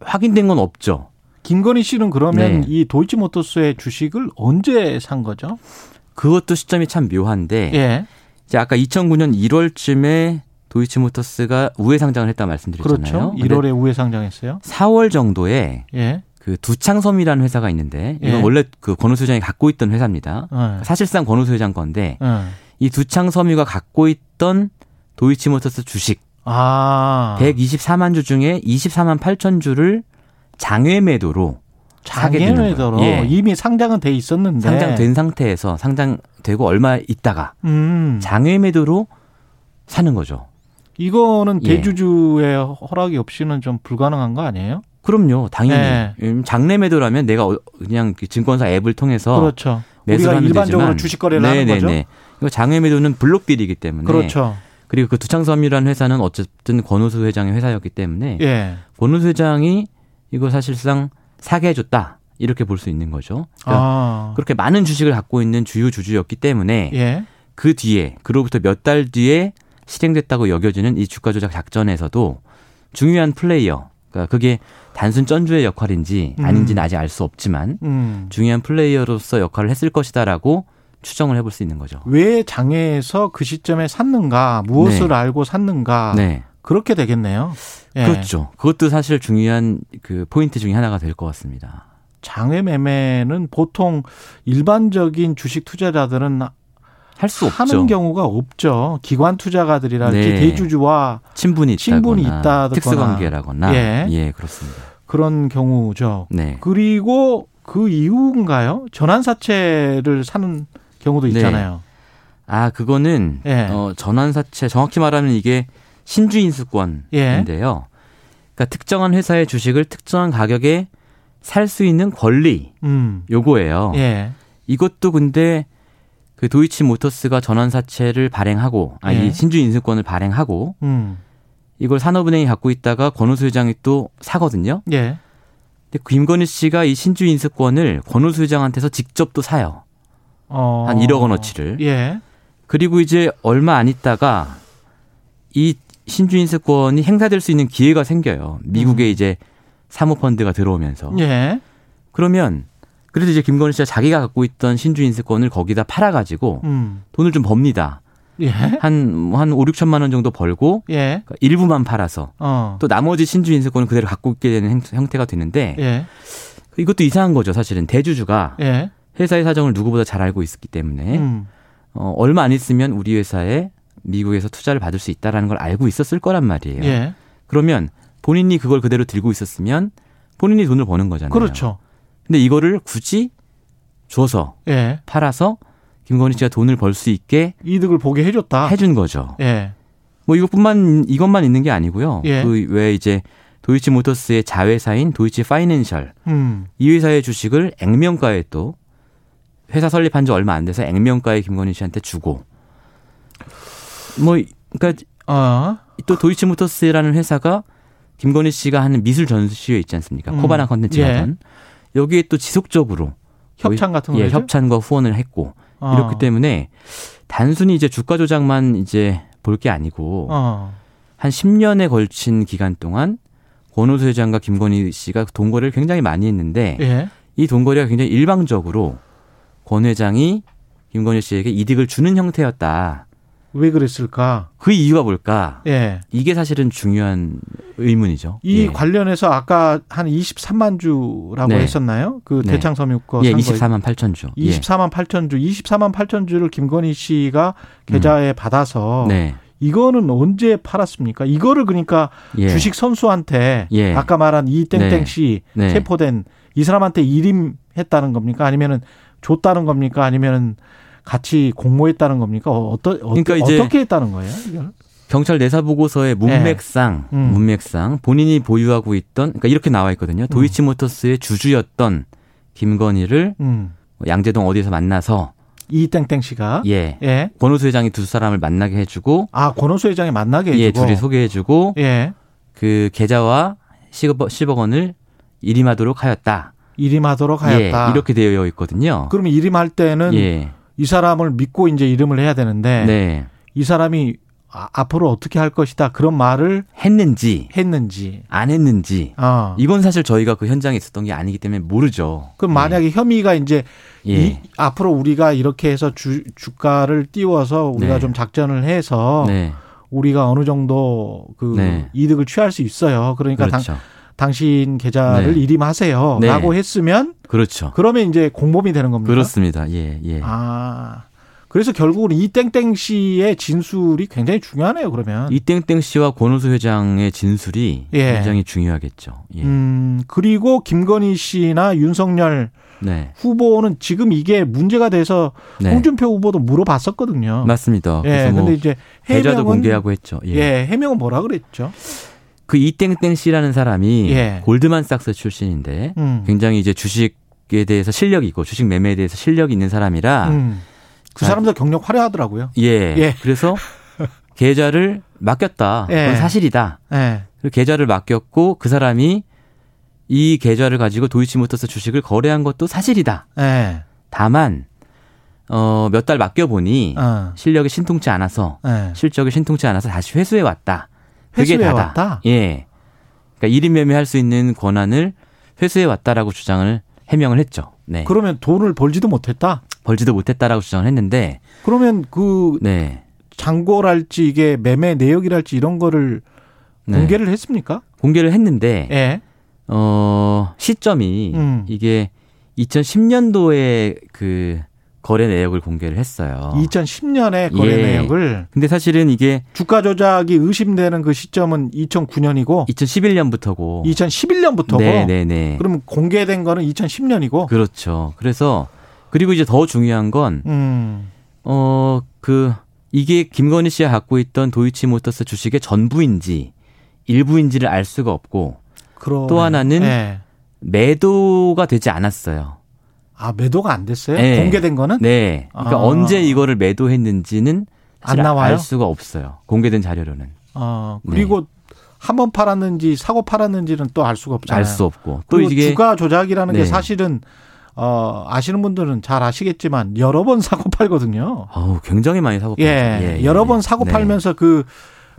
확인된 건 없죠. 김건희 씨는 그러면 네. 이 도이치모터스의 주식을 언제 산 거죠? 그것도 시점이 참 묘한데 예. 이제 아까 2009년 1월쯤에 도이치모터스가 우회 상장을 했다 말씀드렸잖아요. 그렇죠. 1월에 우회 상장했어요. 4월 정도에 예. 그 두창섬이라는 회사가 있는데 이건 예. 원래 그 권오수 회장이 갖고 있던 회사입니다. 예. 사실상 권오수 회장 건데 예. 이 두창섬유가 갖고 있던 도이치모터스 주식 아. 124만 주 중에 24만 8천 주를 장외 매도로 장외 매도로 예. 이미 상장은 돼 있었는데 상장된 상태에서 상장되고 얼마 있다가 음. 장외 매도로 사는 거죠. 이거는 예. 대주주의 허락이 없이는 좀 불가능한 거 아니에요? 그럼요, 당연히. 네. 장내 매도라면 내가 어, 그냥 그 증권사 앱을 통해서 그렇죠. 우리가 일반적으로 되지만. 주식 거래를 네네네. 하는 거죠. 이거 장외 매도는 블록딜이기 때문에 그렇죠. 그리고 그 두창섬이라는 회사는 어쨌든 권우수 회장의 회사였기 때문에 예. 권우수 회장이 이거 사실상 사게 해줬다 이렇게 볼 수 있는 거죠. 그러니까 아. 그렇게 많은 주식을 갖고 있는 주요 주주였기 때문에 예. 그 뒤에 그로부터 몇 달 뒤에 실행됐다고 여겨지는 이 주가 조작 작전에서도 중요한 플레이어 그러니까 그게 단순 쩐주의 역할인지 음. 아닌지는 아직 알 수 없지만 음. 중요한 플레이어로서 역할을 했을 것이다라고 추정을 해볼 수 있는 거죠. 왜 장애에서 그 시점에 샀는가, 무엇을 네. 알고 샀는가, 네. 그렇게 되겠네요. 예. 그렇죠. 그것도 사실 중요한 그 포인트 중에 하나가 될 것 같습니다. 장외 매매는 보통 일반적인 주식 투자자들은 할 수 없죠. 하는 경우가 없죠. 기관 투자가들이랄지 네. 대주주와 친분이 친분이 있다 특수 관계라거나 예. 예, 그렇습니다. 그런 경우죠. 네. 그리고 그 이후인가요? 전환사채를 사는 경우도 네. 있잖아요. 네. 아, 그거는 예. 어, 전환사채 정확히 말하면 이게 신주인수권인데요. 예. 그러니까 특정한 회사의 주식을 특정한 가격에 살 수 있는 권리 음. 요거예요. 예. 이것도 근데 그 도이치 모터스가 전환사채를 발행하고 아니 예. 신주인수권을 발행하고 음. 이걸 산업은행이 갖고 있다가 권오수 회장이 또 사거든요. 예. 근데 김건희 씨가 이 신주 인수권을 권오수 회장한테서 직접 또 사요. 어. 한 1억 원어치를. 예. 그리고 이제 얼마 안 있다가 이 신주 인수권이 행사될 수 있는 기회가 생겨요. 미국에 음. 이제 사모펀드가 들어오면서. 예. 그러면 그래서 이제 김건희 씨가 자기가 갖고 있던 신주 인수권을 거기다 팔아가지고 음. 돈을 좀 법니다. 예. 한, 한 5, 6천만 원 정도 벌고 예. 그러니까 일부만 팔아서 어. 또 나머지 신주인수권을 그대로 갖고 있게 되는 형태가 되는데 예. 이것도 이상한 거죠. 사실은 대주주가 예. 회사의 사정을 누구보다 잘 알고 있었기 때문에 음. 어, 얼마 안 있으면 우리 회사에 미국에서 투자를 받을 수 있다라는 걸 알고 있었을 거란 말이에요. 예. 그러면 본인이 그걸 그대로 들고 있었으면 본인이 돈을 버는 거잖아요. 그렇죠. 근데 이거를 굳이 줘서 예. 팔아서 김건희 씨가 돈을 벌 수 있게 이득을 보게 해줬다. 해준 거죠. 예. 뭐 이것뿐만 이것만 있는 게 아니고요. 예. 그왜 이제 도이치 모터스의 자회사인 도이치 파이낸셜 음. 이 회사의 주식을 액면가에 또 회사 설립한 지 얼마 안 돼서 액면가에 김건희 씨한테 주고 뭐 그러니까 어. 또 도이치 모터스라는 회사가 김건희 씨가 하는 미술 전시회 있지 않습니까? 음. 코바나 컨텐츠 하던 예. 여기에 또 지속적으로 협찬 같은 거 예, 협찬과 후원을 했고 어. 이렇기 때문에 단순히 이제 주가 조작만 이제 볼 게 아니고 어. 한 10년에 걸친 기간 동안 권오수 회장과 김건희 씨가 돈거래를 굉장히 많이 했는데 예. 이 돈거래가 굉장히 일방적으로 권 회장이 김건희 씨에게 이득을 주는 형태였다. 왜 그랬을까? 그 이유가 뭘까? 예. 이게 사실은 중요한 의문이죠. 이 예. 관련해서 아까 한 23만 주라고 네. 했었나요? 그 네. 대창섬유권 예, 24만 8천 주. 24만 8천 주. 24만 8천 주를 김건희 씨가 계좌에 음. 받아서 네. 이거는 언제 팔았습니까? 이거를 그러니까 예. 주식 선수한테 예. 아까 말한 이 땡땡 네. 씨 네. 체포된 이 사람한테 일임했다는 겁니까? 아니면은 줬다는 겁니까? 아니면은 같이 공모했다는 겁니까? 어떠, 그러니까 이제 어떻게 했다는 거예요? 이걸? 경찰 내사 보고서의 문맥상 네. 음. 문맥상 본인이 보유하고 있던 그러니까 이렇게 나와 있거든요. 음. 도이치모터스의 주주였던 김건희를 음. 양재동 어디서 만나서 이땡땡 씨가 예. 예. 권호수 회장이 두 사람을 만나게 해주고 아 권호수 회장이 만나게 해주고 예 둘이 소개해주고 예. 그 계좌와 10억, 10억 원을 일임하도록 하였다. 일임하도록 하였다. 예, 이렇게 되어 있거든요. 그러면 일임할 때는 예. 이 사람을 믿고 이제 이름을 해야 되는데 네. 이 사람이 아, 앞으로 어떻게 할 것이다 그런 말을 했는지 했는지 안 했는지 어. 이건 사실 저희가 그 현장에 있었던 게 아니기 때문에 모르죠. 그럼 만약에 네. 혐의가 이제 예. 이, 앞으로 우리가 이렇게 해서 주, 주가를 띄워서 우리가 네. 좀 작전을 해서 네. 우리가 어느 정도 그 네. 이득을 취할 수 있어요. 그러니까 그렇죠. 당, 당신 계좌를 네. 일임하세요라고 네. 했으면 그렇죠. 그러면 이제 공범이 되는 겁니다. 그렇습니다. 예, 예. 아. 그래서 결국은 이 땡땡 씨의 진술이 굉장히 중요하네요. 그러면 이 땡땡 씨와 권우수 회장의 진술이 예. 굉장히 중요하겠죠. 예. 음 그리고 김건희 씨나 윤석열 네. 후보는 지금 이게 문제가 돼서 네. 홍준표 후보도 물어봤었거든요. 맞습니다. 예. 그래서 뭐 근데 이제 해명은 공개하고 했죠. 예. 예. 해명은 뭐라 그랬죠? 그 이땡땡 씨라는 사람이 예. 골드만삭스 출신인데 음. 굉장히 이제 주식에 대해서 실력이 있고 주식 매매에 대해서 실력이 있는 사람이라 음. 그 사람들 경력 화려하더라고요. 예. 예. 그래서 계좌를 맡겼다. 예. 그건 사실이다. 예. 그 계좌를 맡겼고 그 사람이 이 계좌를 가지고 도이치모터스 주식을 거래한 것도 사실이다. 예. 다만 어, 몇 달 맡겨 보니 어. 실력이 신통치 않아서 예. 실적이 신통치 않아서 다시 회수해 왔다. 회수해 다다. 왔다. 예. 그러니까 1인 매매할 수 있는 권한을 회수해 왔다라고 주장을 해명을 했죠. 네. 그러면 돈을 벌지도 못했다? 벌지도 못했다라고 주장을 했는데 그러면 그 네. 장고랄지 이게 매매 내역이랄지 이런 거를 네. 공개를 했습니까? 공개를 했는데 예. 어 시점이 음. 이게 2010년도에 그 거래 내역을 공개를 했어요. 2010년에 거래 예. 내역을. 근데 사실은 이게 주가 조작이 의심되는 그 시점은 2009년이고 2011년부터고 2011년부터고. 네, 네, 네. 그러면 공개된 거는 2010년이고. 그렇죠. 그래서 그리고 이제 더 중요한 건, 음. 어, 그, 이게 김건희 씨가 갖고 있던 도이치모터스 주식의 전부인지 일부인지를 알 수가 없고, 그러네. 또 하나는 네. 매도가 되지 않았어요. 아, 매도가 안 됐어요? 네. 공개된 거는? 네. 그러니까 아. 언제 이거를 매도했는지는 안 나와요? 알 수가 없어요. 공개된 자료로는. 아, 그리고 네. 한번 팔았는지 사고 팔았는지는 또 알 수가 없잖아요. 알 수 없고. 또 이게 주가 조작이라는 네. 게 사실은 어, 아시는 분들은 잘 아시겠지만 여러 번 사고 팔거든요. 어우, 굉장히 많이 사고 팔죠. 예, 예, 예, 여러 번 사고 네. 팔면서 그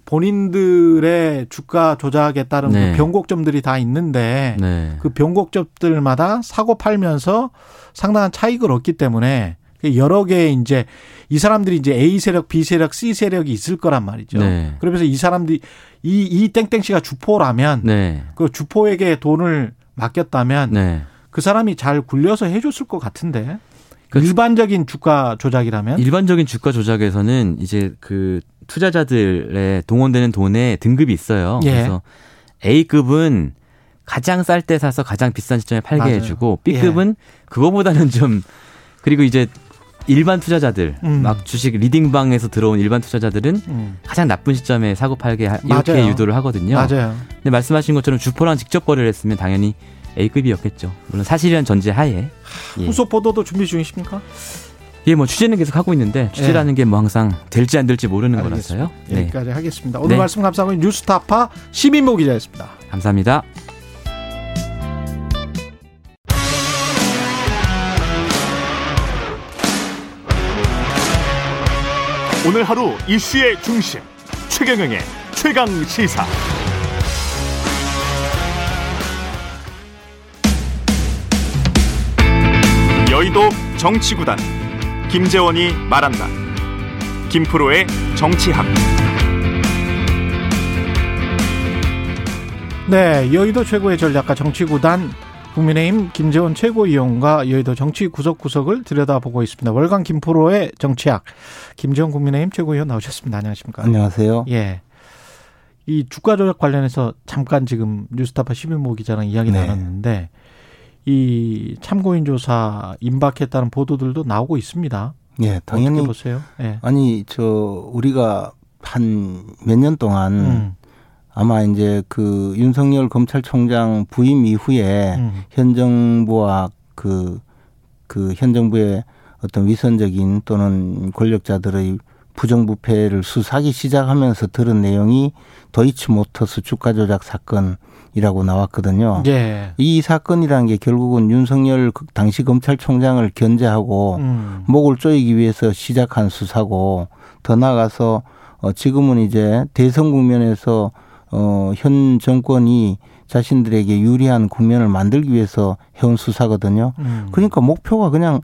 본인들의 주가 조작에 따른 그 네. 그 변곡점들이 다 있는데 네. 그 변곡점들마다 사고 팔면서 상당한 차익을 얻기 때문에 여러 개의 이제 이 사람들이 이제 A 세력, B 세력, C 세력이 있을 거란 말이죠. 네. 그러면서 이 사람들이 이, 이 땡땡 씨가 주포라면 네. 그 주포에게 돈을 맡겼다면 네. 그 사람이 잘 굴려서 해줬을 것 같은데. 그 일반적인 주가 조작이라면? 일반적인 주가 조작에서는 이제 그 투자자들의 동원되는 돈에 등급이 있어요. 예. 그래서 A급은 가장 쌀 때 사서 가장 비싼 시점에 팔게 맞아요. 해주고 B급은 예. 그거보다는 좀 그리고 이제 일반 투자자들 음. 막 주식 리딩방에서 들어온 일반 투자자들은 음. 가장 나쁜 시점에 사고 팔게 이렇게 맞아요. 유도를 하거든요. 맞아요. 근데 말씀하신 것처럼 주포랑 직접 거래를 했으면 당연히 A급이었겠죠. 물론 사실이란 전제 하에. 예. 후속 보도도 준비 중이십니까? 예, 뭐 취재는 계속 하고 있는데 취재라는 예. 게뭐 항상 될지 안 될지 모르는 알겠습니다. 거라서요. 네. 여기까지 하겠습니다. 오늘 네. 말씀 감사하고 뉴스타파 시민모 기자였습니다. 감사합니다. 오늘 하루 이슈의 중심 최경영의 최강 시사. 여의도 정치구단 김재원이 말한다. 김프로의 정치학. 네, 여의도 최고의 전략가 정치구단 국민의힘 김재원 최고위원과 여의도 정치 구석구석을 들여다보고 있습니다. 월간 김프로의 정치학 김재원 국민의힘 최고위원 나오셨습니다. 안녕하십니까? 안녕하세요. 예. 이 주가 조작 관련해서 잠깐 지금 뉴스타파 시민모 기자랑 이야기 네. 나눴는데 이 참고인 조사 임박했다는 보도들도 나오고 있습니다. 예, 당연히 보세요. 예. 아니 저 우리가 한 몇 년 동안 음. 아마 이제 그 윤석열 검찰총장 부임 이후에 음. 현 정부와 그, 그 현 정부의 어떤 위선적인 또는 권력자들의 부정부패를 수사하기 시작하면서 들은 내용이 도이치모터스 주가 조작 사건 이라고 나왔거든요. 예. 이 사건이라는 게 결국은 윤석열 그 당시 검찰총장을 견제하고 음. 목을 조이기 위해서 시작한 수사고 더 나아가서 어 지금은 이제 대선 국면에서 어현 정권이 자신들에게 유리한 국면을 만들기 위해서 해온 수사거든요. 음. 그러니까 목표가 그냥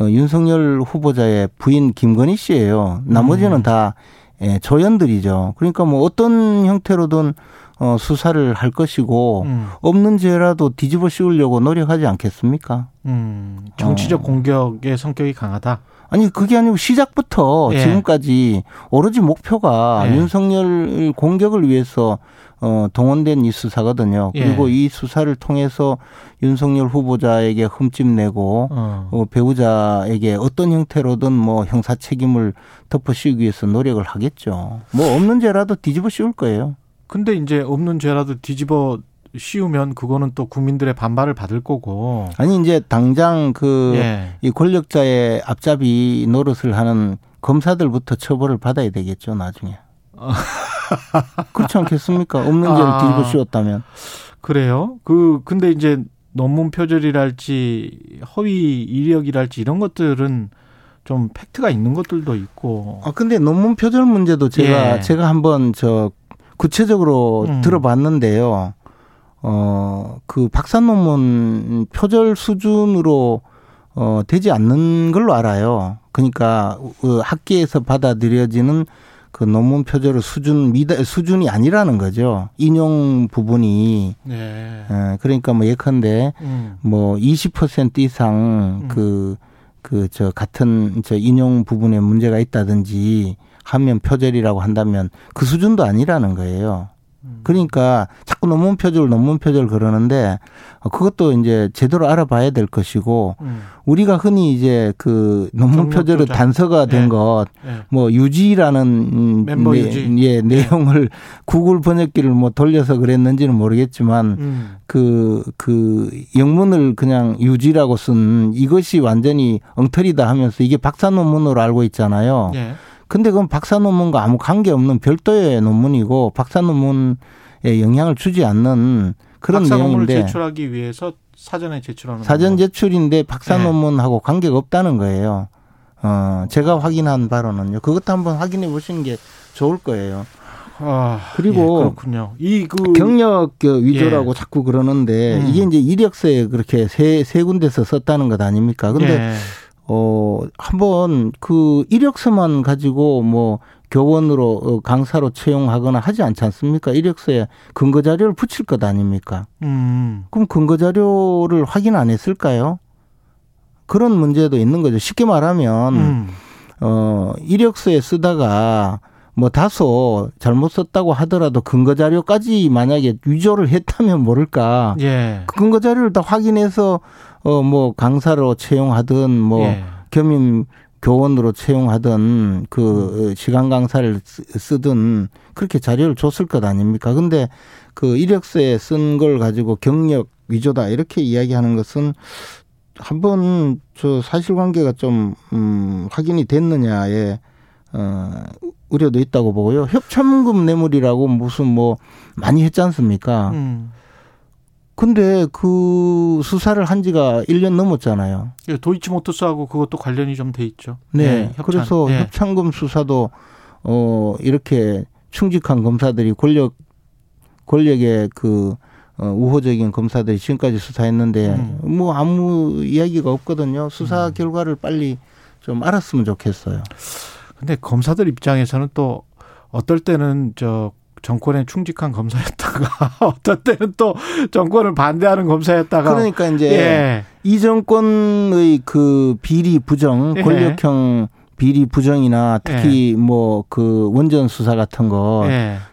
어 윤석열 후보자의 부인 김건희 씨예요. 나머지는 음. 다 예, 조연들이죠. 그러니까 뭐 어떤 형태로든 어, 수사를 할 것이고 음. 없는 죄라도 뒤집어 씌우려고 노력하지 않겠습니까? 음, 정치적 어. 공격의 성격이 강하다. 아니 그게 아니고 시작부터 예. 지금까지 오로지 목표가 예. 윤석열 공격을 위해서 어, 동원된 이 수사거든요. 예. 그리고 예. 이 수사를 통해서 윤석열 후보자에게 흠집 내고 어. 어, 배우자에게 어떤 형태로든 뭐 형사 책임을 덮어 씌우기 위해서 노력을 하겠죠. 뭐 없는 죄라도 뒤집어 씌울 거예요. 근데 이제 없는 죄라도 뒤집어 씌우면 그거는 또 국민들의 반발을 받을 거고. 아니 이제 당장 그이 예. 권력자의 앞잡이 노릇을 하는 검사들부터 처벌을 받아야 되겠죠 나중에. 그렇지 않겠습니까? 없는 죄를 아, 뒤집어 씌웠다면. 그래요? 그 근데 이제 논문 표절이랄지 허위 이력이랄지 이런 것들은 좀 팩트가 있는 것들도 있고. 아 근데 논문 표절 문제도 제가 예. 제가 한번 저 구체적으로 음. 들어봤는데요. 어, 그 박사 논문 표절 수준으로 어, 되지 않는 걸로 알아요. 그러니까 그 학계에서 받아들여지는 그 논문 표절 수준 미다 수준이 아니라는 거죠. 인용 부분이. 네. 예, 그러니까 뭐 예컨대 음. 뭐20% 이상 그 그 저 같은 저 인용 부분에 문제가 있다든지 하면 표절이라고 한다면 그 수준도 아니라는 거예요. 그러니까 자꾸 논문 표절, 논문 표절 그러는데 그것도 이제 제대로 알아봐야 될 것이고 음. 우리가 흔히 이제 그 논문 표절의 단서가 된 것, 예. 뭐 유지라는 멤버 네, 유지. 예, 예, 내용을 구글 번역기를 뭐 돌려서 그랬는지는 모르겠지만 음. 그, 그 영문을 그냥 유지라고 쓴 이것이 완전히 엉터리다 하면서 이게 박사 논문으로 알고 있잖아요. 예. 근데 그건 박사 논문과 아무 관계없는 별도의 논문이고 박사 논문에 영향을 주지 않는 그런 박사 내용인데 논문을 제출하기 위해서 사전에 제출하는 사전 제출인데 박사 네. 논문하고 관계가 없다는 거예요. 어, 제가 확인한 바로는요. 그것도 한번 확인해 보시는 게 좋을 거예요. 아, 그리고 예, 그렇군요. 이 그 경력 그 위조라고 예. 자꾸 그러는데 음. 이게 이제 이력서에 그렇게 세, 세 군데서 썼다는 것 아닙니까? 근데 예. 어, 한번 그 이력서만 가지고 뭐 교원으로 어, 강사로 채용하거나 하지 않지 않습니까? 이력서에 근거 자료를 붙일 것 아닙니까? 음. 그럼 근거 자료를 확인 안 했을까요? 그런 문제도 있는 거죠. 쉽게 말하면 음. 어 이력서에 쓰다가 뭐 다소 잘못 썼다고 하더라도 근거 자료까지 만약에 위조를 했다면 모를까. 예. 그 근거 자료를 다 확인해서 어 뭐 강사로 채용하든 뭐 예. 겸임 교원으로 채용하든 그 음. 시간 강사를 쓰든 그렇게 자료를 줬을 것 아닙니까? 근데 그 이력서에 쓴 걸 가지고 경력 위조다 이렇게 이야기하는 것은 한번 저 사실관계가 좀 음, 확인이 됐느냐에 어, 우려도 있다고 보고요. 협찬금 뇌물이라고 무슨 뭐 많이 했지 않습니까? 음. 근데 그 수사를 한 지가 1년 넘었잖아요. 예, 도이치모터스하고 그것도 관련이 좀 돼 있죠. 네. 네 협찬. 그래서 네. 협찬금 수사도 어 이렇게 충직한 검사들이 권력 권력의 그 어, 우호적인 검사들이 지금까지 수사했는데 음. 뭐 아무 이야기가 없거든요. 수사 음. 결과를 빨리 좀 알았으면 좋겠어요. 근데 검사들 입장에서는 또 어떨 때는 저 정권에 충직한 검사였다가 어떨 때는 또 정권을 반대하는 검사였다가 그러니까 이제 예. 이 정권의 그 비리 부정 예. 권력형 비리 부정이나 특히 예. 뭐그 원전 수사 같은 거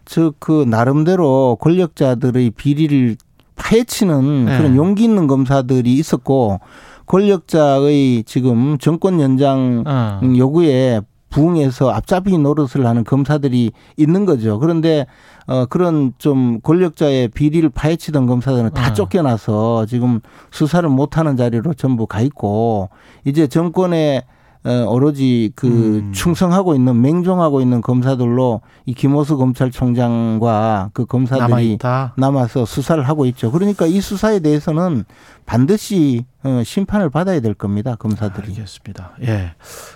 즉그 예. 나름대로 권력자들의 비리를 파헤치는 예. 그런 용기 있는 검사들이 있었고 권력자의 지금 정권 연장 어. 요구에 부흥해서 앞잡이 노릇을 하는 검사들이 있는 거죠. 그런데 어 그런 좀 권력자의 비리를 파헤치던 검사들은 다 어. 쫓겨나서 지금 수사를 못 하는 자리로 전부 가 있고 이제 정권에 어, 오로지 그 음. 충성하고 있는 맹종하고 있는 검사들로 이 김호수 검찰총장과 그 검사들이 남아 남아서 수사를 하고 있죠. 그러니까 이 수사에 대해서는 반드시 어, 심판을 받아야 될 겁니다. 검사들이. 알겠습니다. 예.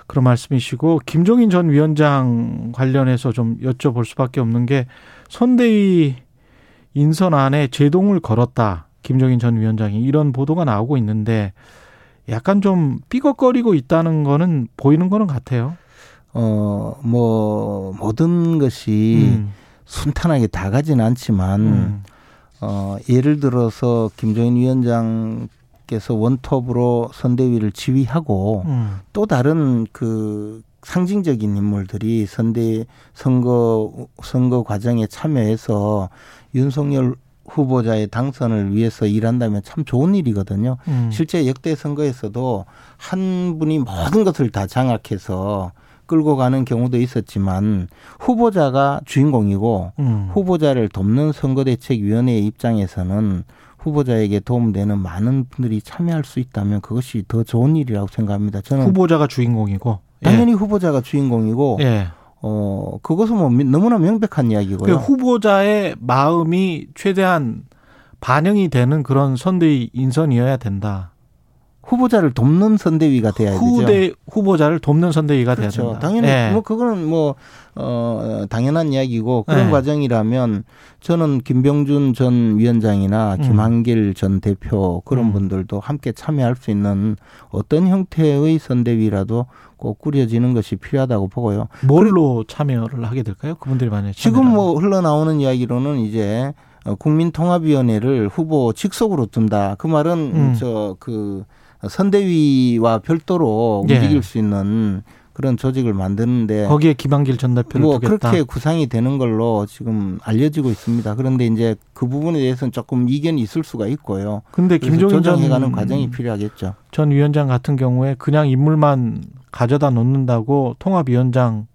그런 말씀이시고 김종인 전 위원장 관련해서 좀 여쭤볼 수밖에 없는 게 선대위 인선안에 제동을 걸었다. 김종인 전 위원장이 이런 보도가 나오고 있는데 약간 좀 삐걱거리고 있다는 거는 보이는 거는 같아요. 어, 뭐, 모든 것이 음. 순탄하게 다 가진 않지만 음. 어 예를 들어서 김정인 위원장께서 원톱으로 선대위를 지휘하고 음. 또 다른 그 상징적인 인물들이 선대 선거 선거 과정에 참여해서 윤석열 후보자의 당선을 위해서 일한다면 참 좋은 일이거든요. 음. 실제 역대 선거에서도 한 분이 모든 것을 다 장악해서 끌고 가는 경우도 있었지만 후보자가 주인공이고 음. 후보자를 돕는 선거대책위원회의 입장에서는 후보자에게 도움되는 많은 분들이 참여할 수 있다면 그것이 더 좋은 일이라고 생각합니다. 저는 후보자가 주인공이고 당연히 예. 후보자가 주인공이고 예. 어 그것은 뭐 너무나 명백한 이야기고요. 그 후보자의 마음이 최대한 반영이 되는 그런 선대위 인선이어야 된다. 후보자를 돕는 선대위가 돼야 후대, 되죠. 후보자를 돕는 선대위가 그렇죠. 돼야 된다. 당연히 네. 뭐 그거는 뭐 어, 당연한 이야기고 그런 네. 과정이라면 저는 김병준 전 위원장이나 음. 김한길 전 대표 그런 음. 분들도 함께 참여할 수 있는 어떤 형태의 선대위라도 꼭 꾸려지는 것이 필요하다고 보고요. 뭘로 참여를 하게 될까요? 그분들이 만약에 지금 뭐 흘러나오는 이야기로는 이제 국민통합위원회를 후보 직속으로 둔다. 그 말은 음. 저그 선대위와 별도로 예. 움직일 수 있는 그런 조직을 만드는데 거기에 김한길 전 대표를 뭐 두겠다. 그렇게 구상이 되는 걸로 지금 알려지고 있습니다. 그런데 이제 그 부분에 대해서는 조금 이견이 있을 수가 있고요. 근데 김종인 전 가는 과정이 필요하겠죠. 전 위원장 같은 경우에 그냥 인물만 가져다 놓는다고 통합위원장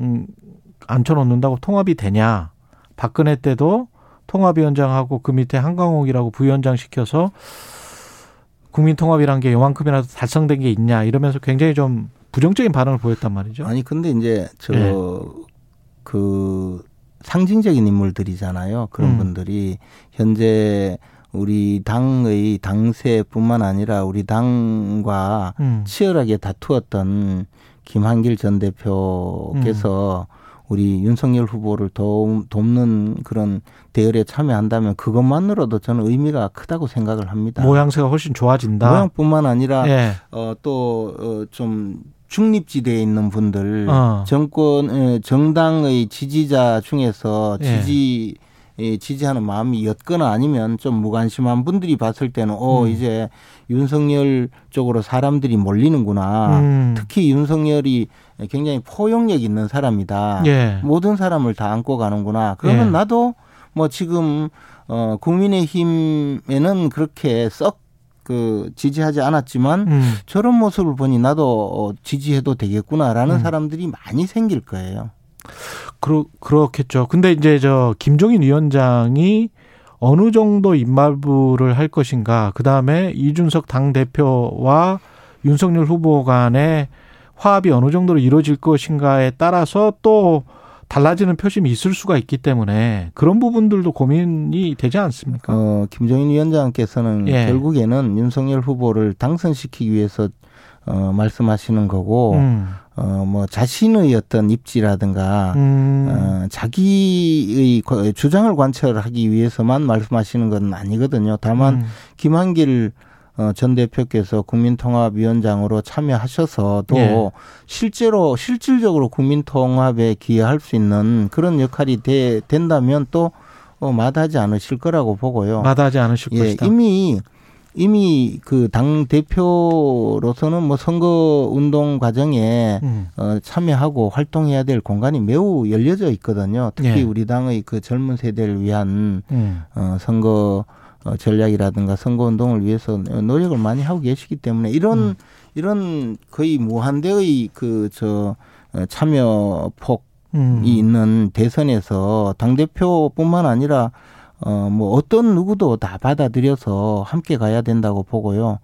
음, 앉혀놓는다고 통합이 되냐? 박근혜 때도 통합위원장하고 그 밑에 한강옥이라고 부위원장 시켜서 국민통합이란 게 요만큼이라도 달성된 게 있냐 이러면서 굉장히 좀 부정적인 반응을 보였단 말이죠. 아니 근데 이제 저그 네. 상징적인 인물들이잖아요. 그런 음. 분들이 현재 우리 당의 당세뿐만 아니라 우리 당과 음. 치열하게 다투었던 김한길 전 대표께서 음. 우리 윤석열 후보를 도, 돕는 그런 대열에 참여한다면 그것만으로도 저는 의미가 크다고 생각을 합니다. 모양새가 훨씬 좋아진다. 모양뿐만 아니라 예. 어, 또좀 어, 중립지대에 있는 분들 어. 정권 정당의 지지자 중에서 예. 지지 예. 지지하는 마음이 였거나 아니면 좀 무관심한 분들이 봤을 때는 어 음. 이제 윤석열 쪽으로 사람들이 몰리는구나. 음. 특히 윤석열이 굉장히 포용력 있는 사람이다. 예. 모든 사람을 다 안고 가는구나. 그러면 예. 나도 뭐 지금 어 국민의힘에는 그렇게 썩 그 지지하지 않았지만 음. 저런 모습을 보니 나도 어, 지지해도 되겠구나라는 음. 사람들이 많이 생길 거예요. 그렇 그렇겠죠. 근데 이제 저 김종인 위원장이 어느 정도 입말부를 할 것인가. 그 다음에 이준석 당 대표와 윤석열 후보 간의 화합이 어느 정도로 이루어질 것인가에 따라서 또 달라지는 표심이 있을 수가 있기 때문에 그런 부분들도 고민이 되지 않습니까? 어, 김종인 위원장께서는 예. 결국에는 윤석열 후보를 당선시키기 위해서 어, 말씀하시는 거고, 음. 어, 뭐, 자신의 어떤 입지라든가, 음. 어, 자기의 주장을 관철하기 위해서만 말씀하시는 건 아니거든요. 다만, 음. 김한길 어, 전 대표께서 국민통합위원장으로 참여하셔서 또 예. 실제로 실질적으로 국민통합에 기여할 수 있는 그런 역할이 돼, 된다면 또 어, 마다하지 않으실 거라고 보고요. 마다하지 않으실 예, 것이다. 이미 이미 그 당 대표로서는 뭐 선거 운동 과정에 음. 어, 참여하고 활동해야 될 공간이 매우 열려져 있거든요. 특히 예. 우리 당의 그 젊은 세대를 위한 음. 어, 선거 어, 전략이라든가 선거 운동을 위해서 노력을 많이 하고 계시기 때문에 이런 음. 이런 거의 무한대의 그저 어, 참여 폭이 음. 있는 대선에서 당 대표뿐만 아니라 어, 뭐 어떤 누구도 다 받아들여서 함께 가야 된다고 보고요.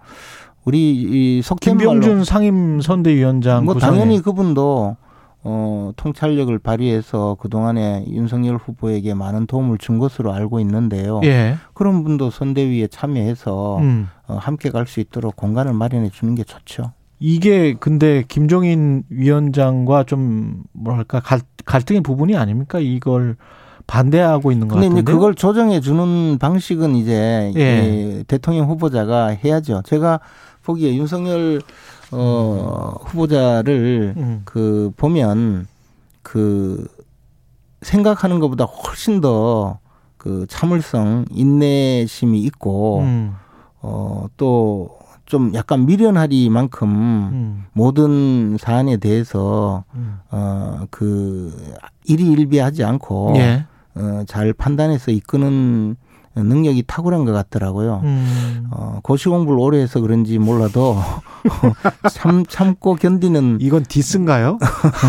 우리 이 속된 김병준 상임 선대위원장 뭐 당연히 그분도 어, 통찰력을 발휘해서 그동안에 윤석열 후보에게 많은 도움을 준 것으로 알고 있는데요. 예. 그런 분도 선대위에 참여해서 음. 어, 함께 갈 수 있도록 공간을 마련해 주는 게 좋죠. 이게 근데 김종인 위원장과 좀 뭐랄까 갈, 갈등의 부분이 아닙니까? 이걸 반대하고 있는 것 같은데. 근데 그걸 조정해 주는 방식은 이제 예. 대통령 후보자가 해야죠. 제가 보기에 윤석열 어 음. 후보자를 음. 그 보면 그 생각하는 것보다 훨씬 더 그 참을성, 인내심이 있고 음. 어 또 좀 약간 미련하리만큼 음. 모든 사안에 대해서 음. 어그 일희일비하지 않고 예. 어, 잘 판단해서 이끄는 능력이 탁월한 것 같더라고요. 음. 어, 고시 공부를 오래 해서 그런지 몰라도 참 참고 견디는 이건 디스인가요?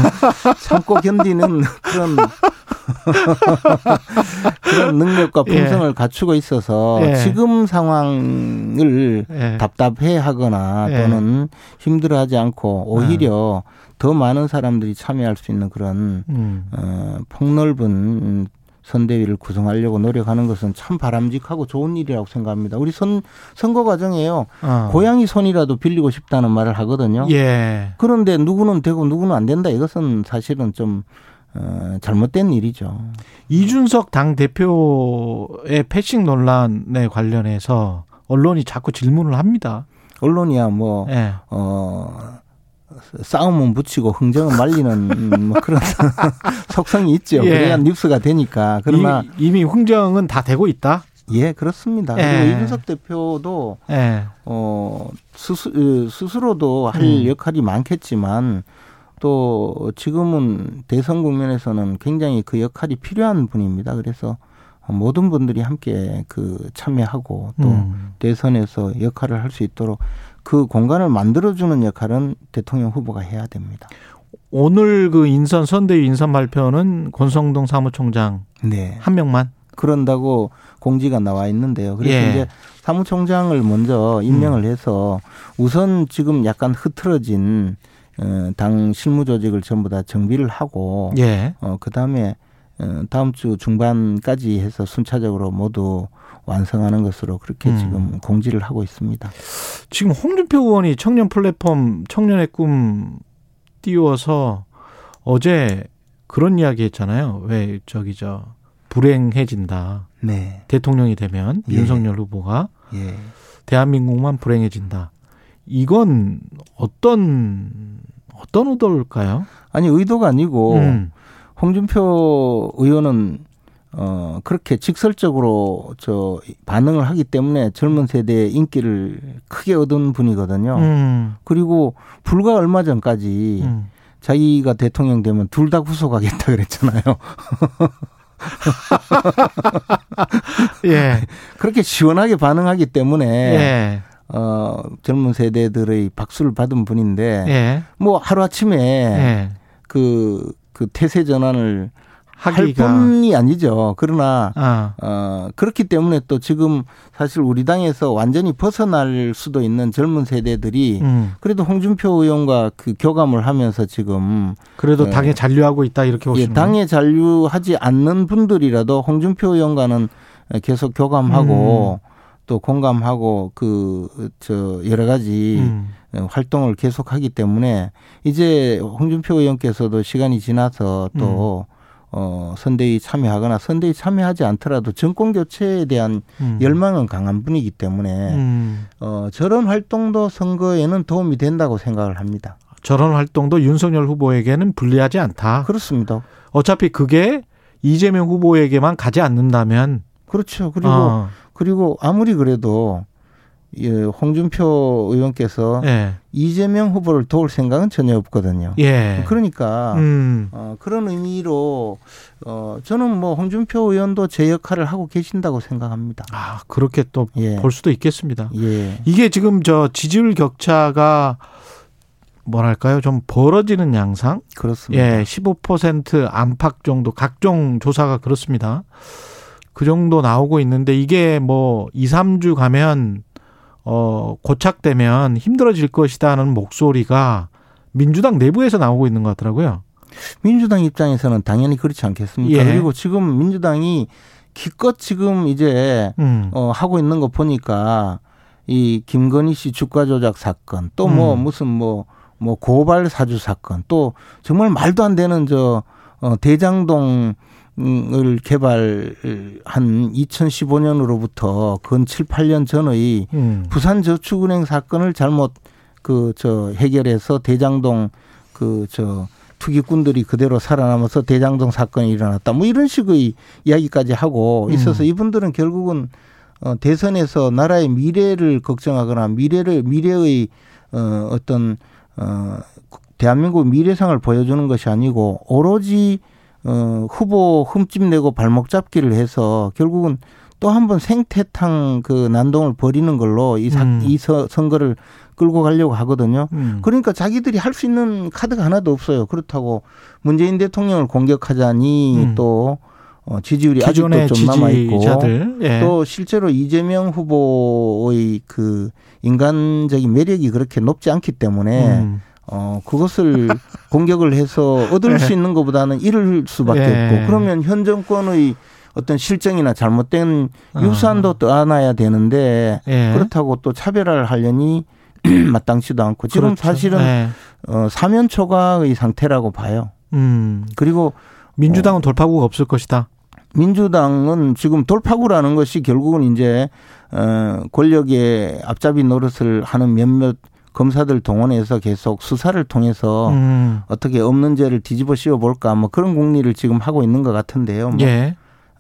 참고 견디는 그런 그런 능력과 예. 품성을 예. 갖추고 있어서 예. 지금 상황을 예. 답답해 하거나 예. 또는 힘들어 하지 않고 오히려 더 많은 사람들이 참여할 수 있는 그런 음. 어, 폭넓은 선대위를 구성하려고 노력하는 것은 참 바람직하고 좋은 일이라고 생각합니다. 우리 선, 선거 과정에요. 어. 고양이 손이라도 빌리고 싶다는 말을 하거든요. 예. 그런데 누구는 되고 누구는 안 된다. 이것은 사실은 좀 어, 잘못된 일이죠. 이준석 당 대표의 패싱 논란에 관련해서 언론이 자꾸 질문을 합니다. 언론이야 뭐 예. 어 싸움은 붙이고 흥정은 말리는 뭐 그런 속성이 있죠. 예. 그래야 뉴스가 되니까. 그러나 이, 미 흥정은 다 되고 있다. 예, 그렇습니다. 예. 그리고 이준석 대표도 예. 어 스스, 스스로도 할 음. 역할이 많겠지만 또 지금은 대선 국면에서는 굉장히 그 역할이 필요한 분입니다. 그래서 모든 분들이 함께 그 참여하고 또 음. 대선에서 역할을 할 수 있도록 그 공간을 만들어주는 역할은 대통령 후보가 해야 됩니다. 오늘 그 인선 선대위 인선 발표는 권성동 사무총장 네. 한 명만 그런다고 공지가 나와 있는데요. 그래서 예. 이제 사무총장을 먼저 임명을 음. 해서 우선 지금 약간 흐트러진 어, 당 실무 조직을 전부 다 정비를 하고 예. 어 그다음에 어, 다음 주 중반까지 해서 순차적으로 모두 완성하는 것으로 그렇게 음. 지금 공지를 하고 있습니다. 지금 홍준표 의원이 청년 플랫폼 청년의 꿈 띄워서 어제 그런 이야기 했잖아요. 왜 저기 저 불행해진다. 네. 대통령이 되면 예. 윤석열 후보가 예. 대한민국만 불행해진다. 이건 어떤 어떤 의도일까요? 아니 의도가 아니고 음. 홍준표 의원은 어, 그렇게 직설적으로 저 반응을 하기 때문에 젊은 세대의 인기를 크게 얻은 분이거든요. 음. 그리고 불과 얼마 전까지 음. 자기가 대통령 되면 둘 다 구속하겠다 그랬잖아요. 예. 그렇게 시원하게 반응하기 때문에 예. 어, 젊은 세대들의 박수를 받은 분인데 예. 뭐 하루아침에 예. 그, 그 태세 전환을. 할 뿐이 아니죠. 그러나 아. 어, 그렇기 때문에 또 지금 사실 우리 당에서 완전히 벗어날 수도 있는 젊은 세대들이 음. 그래도 홍준표 의원과 그 교감을 하면서 지금 그래도 어, 당에 잔류하고 있다 이렇게 보시면 예, 당에 잔류하지 않는 분들이라도 홍준표 의원과는 계속 교감하고 음. 또 공감하고 그 저 여러 가지 음. 활동을 계속하기 때문에 이제 홍준표 의원께서도 시간이 지나서 또 음. 어, 선대위 참여하거나 선대위 참여하지 않더라도 정권 교체에 대한 음. 열망은 강한 분이기 때문에 음. 어, 저런 활동도 선거에는 도움이 된다고 생각을 합니다. 저런 활동도 윤석열 후보에게는 불리하지 않다. 그렇습니다. 어차피 그게 이재명 후보에게만 가지 않는다면 그렇죠. 그리고 어. 그리고 아무리 그래도 예, 홍준표 의원께서 예. 이재명 후보를 도울 생각은 전혀 없거든요. 예. 그러니까 음. 어, 그런 의미로 어, 저는 뭐 홍준표 의원도 제 역할을 하고 계신다고 생각합니다. 아 그렇게 또볼 예. 수도 있겠습니다. 예. 이게 지금 저 지지율 격차가 뭐랄까요 좀 벌어지는 양상? 그렇습니다. 예, 15% 안팎 정도 각종 조사가 그렇습니다. 그 정도 나오고 있는데 이게 뭐 2, 3주 가면 어, 고착되면 힘들어질 것이다는 목소리가 민주당 내부에서 나오고 있는 것 같더라고요. 민주당 입장에서는 당연히 그렇지 않겠습니까? 예. 그리고 지금 민주당이 기껏 지금 이제 음. 어, 하고 있는 거 보니까 이 김건희 씨 주가 조작 사건 또뭐 음. 무슨 뭐뭐 뭐 고발 사주 사건 또 정말 말도 안 되는 저 어, 대장동 을 개발한 2015년으로부터 근 7, 8년 전의 음. 부산저축은행 사건을 잘못 그 저 해결해서 대장동 그 저 투기꾼들이 그대로 살아남아서 대장동 사건이 일어났다. 뭐 이런 식의 이야기까지 하고 있어서 음. 이분들은 결국은 어, 대선에서 나라의 미래를 걱정하거나 미래를 미래의 어, 어떤 어, 대한민국 미래상을 보여주는 것이 아니고 오로지 어, 후보 흠집 내고 발목 잡기를 해서 결국은 또 한 번 생태탕 그 난동을 벌이는 걸로 이, 사, 음. 이 서, 선거를 끌고 가려고 하거든요. 음. 그러니까 자기들이 할 수 있는 카드가 하나도 없어요. 그렇다고 문재인 대통령을 공격하자니 음. 또 어, 지지율이 아직도 좀 남아 있고 예. 또 실제로 이재명 후보의 그 인간적인 매력이 그렇게 높지 않기 때문에 음. 어, 그것을 공격을 해서 얻을 수 네. 있는 것보다는 잃을 수밖에 예. 없고 그러면 현 정권의 어떤 실정이나 잘못된 어. 유산도 떠안아야 되는데 예. 그렇다고 또 차별화를 하려니 마땅치도 않고 지금 그렇죠. 사실은 예. 어, 사면 초과의 상태라고 봐요. 음. 그리고 민주당은 어, 돌파구가 없을 것이다. 민주당은 지금 돌파구라는 것이 결국은 이제 어 권력의 앞잡이 노릇을 하는 몇몇 검사들 동원해서 계속 수사를 통해서 음. 어떻게 없는 죄를 뒤집어 씌워 볼까 뭐 그런 공리를 지금 하고 있는 것 같은데요. 뭐 예.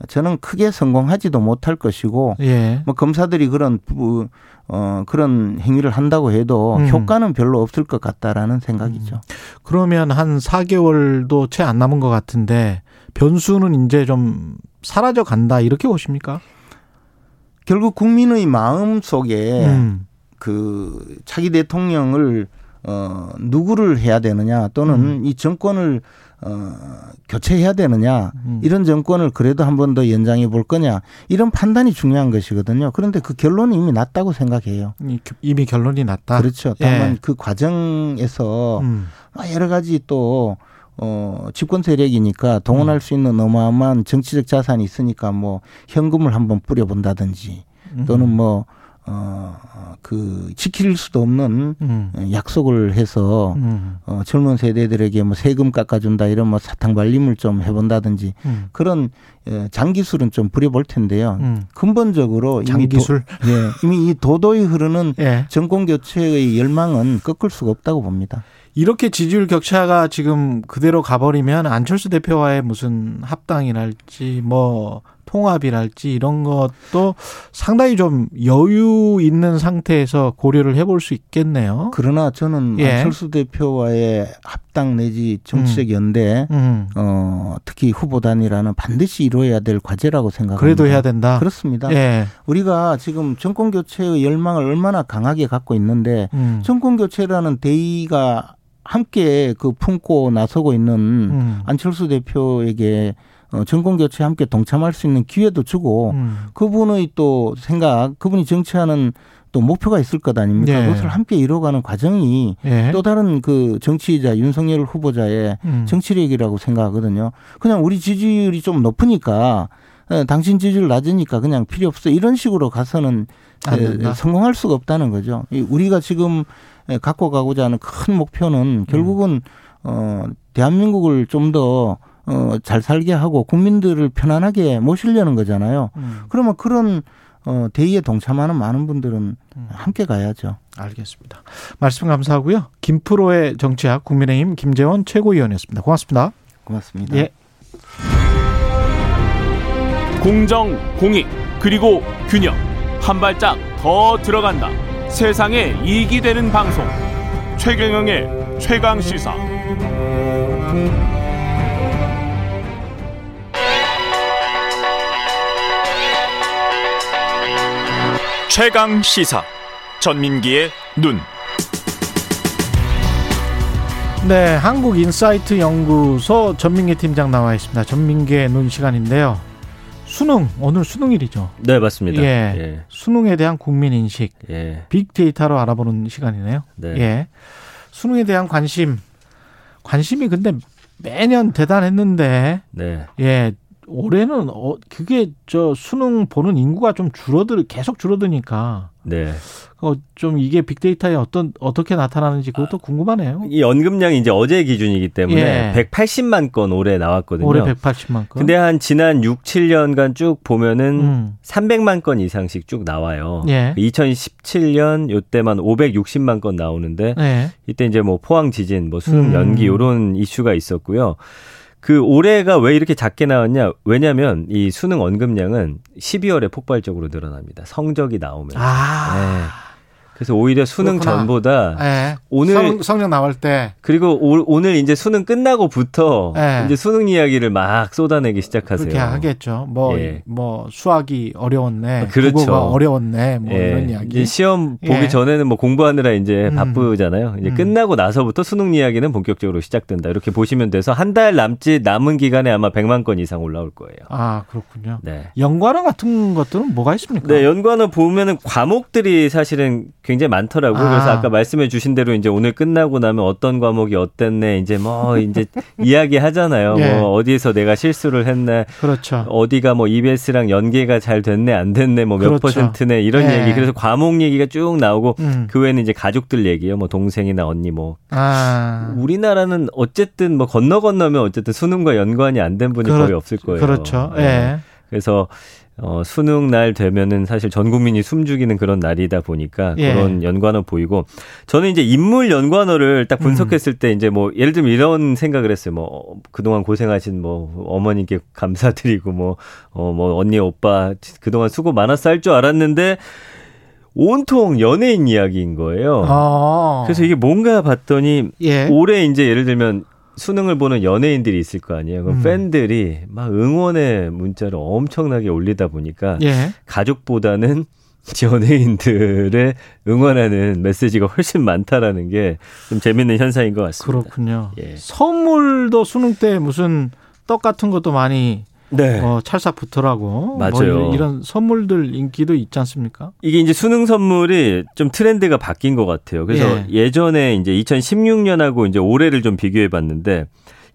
저는 크게 성공하지도 못할 것이고 예. 뭐 검사들이 그런 어 그런 행위를 한다고 해도 음. 효과는 별로 없을 것 같다라는 생각이죠. 음. 그러면 한 4개월도 채 안 남은 것 같은데 변수는 이제 좀 사라져 간다 이렇게 보십니까? 결국 국민의 마음 속에 음. 그 차기 대통령을 어 누구를 해야 되느냐 또는 음. 이 정권을 어 교체해야 되느냐 음. 이런 정권을 그래도 한 번 더 연장해 볼 거냐 이런 판단이 중요한 것이거든요. 그런데 그 결론이 이미 났다고 생각해요. 이미 결론이 났다. 그렇죠. 다만 예. 그 과정에서 음. 여러 가지 또 어, 집권 세력이니까 동원할 음. 수 있는 어마어마한 정치적 자산이 있으니까 뭐 현금을 한번 뿌려본다든지 또는 뭐 어, 그, 지킬 수도 없는 음. 약속을 해서, 음. 어, 젊은 세대들에게 뭐 세금 깎아준다 이런 뭐 사탕 발림을 좀 해본다든지 음. 그런 예, 장기술은 좀 부려볼 텐데요. 음. 근본적으로 장기술? 이미, 도, 예, 이미 이 도도히 흐르는 예. 정권 교체의 열망은 꺾을 수가 없다고 봅니다. 이렇게 지지율 격차가 지금 그대로 가버리면 안철수 대표와의 무슨 합당이랄지 뭐 통합이랄지 이런 것도 상당히 좀 여유 있는 상태에서 고려를 해볼 수 있겠네요. 그러나 저는 예. 안철수 대표와의 합당 내지 정치적 음. 연대, 음. 어, 특히 후보 단일화는 반드시 이루어야 될 과제라고 생각합니다. 그래도 해야 된다. 그렇습니다. 예. 우리가 지금 정권 교체의 열망을 얼마나 강하게 갖고 있는데 음. 정권 교체라는 대의가 함께 그 품고 나서고 있는 음. 안철수 대표에게 어, 정권 교체에 함께 동참할 수 있는 기회도 주고 음. 그분의 또 생각, 그분이 정치하는 또 목표가 있을 것 아닙니까? 예. 그것을 함께 이뤄가는 과정이 예. 또 다른 그 정치자 윤석열 후보자의 음. 정치력이라고 생각하거든요. 그냥 우리 지지율이 좀 높으니까 어, 당신 지지율 낮으니까 그냥 필요 없어 이런 식으로 가서는 성공할 수가 없다는 거죠. 우리가 지금 갖고 가고자 하는 큰 목표는 결국은 어 대한민국을 좀더 어, 잘 살게 하고 국민들을 편안하게 모시려는 거잖아요. 음. 그러면 그런 어, 대의에 동참하는 많은 분들은 음. 함께 가야죠. 알겠습니다. 말씀 감사하고요. 김프로의 정치학 국민의힘 김재원 최고위원이었습니다. 고맙습니다. 고맙습니다. 예. 공정, 공익, 그리고 균형. 한 발짝 더 들어간다. 세상에 이익이 되는 방송. 최경영의 최강 시사. 최강 시사 전민기의 눈. 네, 한국 인사이트 연구소 전민기 팀장 나와 있습니다. 전민기의 눈 시간인데요. 수능 오늘 수능일이죠. 네, 맞습니다. 예, 예. 수능에 대한 국민 인식, 예. 빅데이터로 알아보는 시간이네요. 네. 예, 수능에 대한 관심, 관심이 근데 매년 대단했는데, 네. 예, 올해는 어 그게 저 수능 보는 인구가 좀 줄어들 계속 줄어드니까 네. 어, 좀 이게 빅데이터에 어떤 어떻게 나타나는지 그것도 궁금하네요. 이 연금량이 이제 어제 기준이기 때문에 예. 180만 건 올해 나왔거든요. 올해 180만 건. 근데 한 지난 6, 7년간 쭉 보면은 음. 300만 건 이상씩 쭉 나와요. 예. 2017년 요때만 560만 건 나오는데 예. 이때 이제 뭐 포항 지진, 뭐 수능 연기 음. 요런 이슈가 있었고요. 그 올해가 왜 이렇게 작게 나왔냐? 왜냐면 이 수능 언급량은 12월에 폭발적으로 늘어납니다. 성적이 나오면. 아. 네. 그래서 오히려 수능 그렇구나. 전보다 네. 오늘 성, 성적 나올 때 그리고 오, 늘 이제 수능 끝나고부터 네. 이제 수능 이야기를 막 쏟아내기 시작하세요. 그렇게 하겠죠. 뭐뭐 예. 뭐 수학이 어려웠네, 아, 그렇죠. 국어가 어려웠네, 뭐 예. 이런 이야기. 시험 보기 예. 전에는 뭐 공부하느라 이제 음. 바쁘잖아요. 이제 음. 끝나고 나서부터 수능 이야기는 본격적으로 시작된다. 이렇게 보시면 돼서 한 달 남짓 남은 기간에 아마 100만 건 이상 올라올 거예요. 아 그렇군요. 네. 연관어 같은 것들은 뭐가 있습니까? 네, 연관어 보면은 과목들이 사실은 굉장히 많더라고요. 아. 그래서 아까 말씀해 주신 대로 이제 오늘 끝나고 나면 어떤 과목이 어땠네 이제 뭐 이제 이야기 하잖아요. 네. 뭐 어디에서 내가 실수를 했네. 그렇죠. 어디가 뭐 EBS랑 연계가 잘 됐네 안 됐네 뭐몇 그렇죠. 퍼센트네 이런 네. 얘기. 그래서 과목 얘기가 쭉 나오고 음. 그 외에는 이제 가족들 얘기요. 뭐 동생이나 언니 뭐. 아. 우리나라는 어쨌든 뭐 건너 건너면 어쨌든 수능과 연관이 안 된 분이 그렇, 거의 없을 거예요. 그렇죠. 예. 네. 그래서 어, 수능 날 되면은 사실 전 국민이 숨죽이는 그런 날이다 보니까 예. 그런 연관어 보이고 저는 이제 인물 연관어를 딱 분석했을 음. 때 이제 뭐 예를 들면 이런 생각을 했어요. 뭐 그동안 고생하신 뭐 어머님께 감사드리고 뭐, 어, 뭐 언니 오빠 그동안 수고 많았어 할 줄 알았는데 온통 연예인 이야기인 거예요. 아. 그래서 이게 뭔가 봤더니 예. 올해 이제 예를 들면 수능을 보는 연예인들이 있을 거 아니에요. 그럼 음. 팬들이 막 응원의 문자를 엄청나게 올리다 보니까 예. 가족보다는 연예인들의 응원하는 메시지가 훨씬 많다라는 게 좀 재밌는 현상인 것 같습니다. 그렇군요. 예. 선물도 수능 때 무슨 떡 같은 것도 많이 네. 어, 찰사 붙더라고. 뭐 맞아요. 뭐 이런 선물들 인기도 있지 않습니까? 이게 이제 수능 선물이 좀 트렌드가 바뀐 것 같아요. 그래서 예. 전에 이제 2016년하고 이제 올해를 좀 비교해 봤는데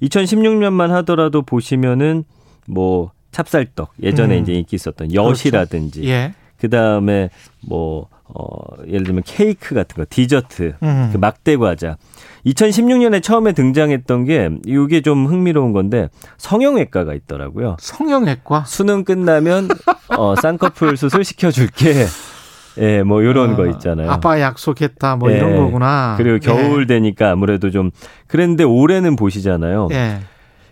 2016년만 하더라도 보시면은 뭐 찹쌀떡 예전에 음. 이제 인기 있었던 여시라든지 그렇죠. 예. 그다음에 뭐 어, 예를 들면 케이크 같은 거, 디저트, 음. 그 막대 과자. 2016년에 처음에 등장했던 게 이게 좀 흥미로운 건데 성형외과가 있더라고요. 성형외과? 수능 끝나면 어, 쌍꺼풀 수술 시켜줄게. 예, 뭐 요런 어, 거 있잖아요. 아빠 약속했다 뭐 예, 이런 거구나. 그리고 겨울 예. 되니까 아무래도 좀 그랬는데 올해는 보시잖아요. 예.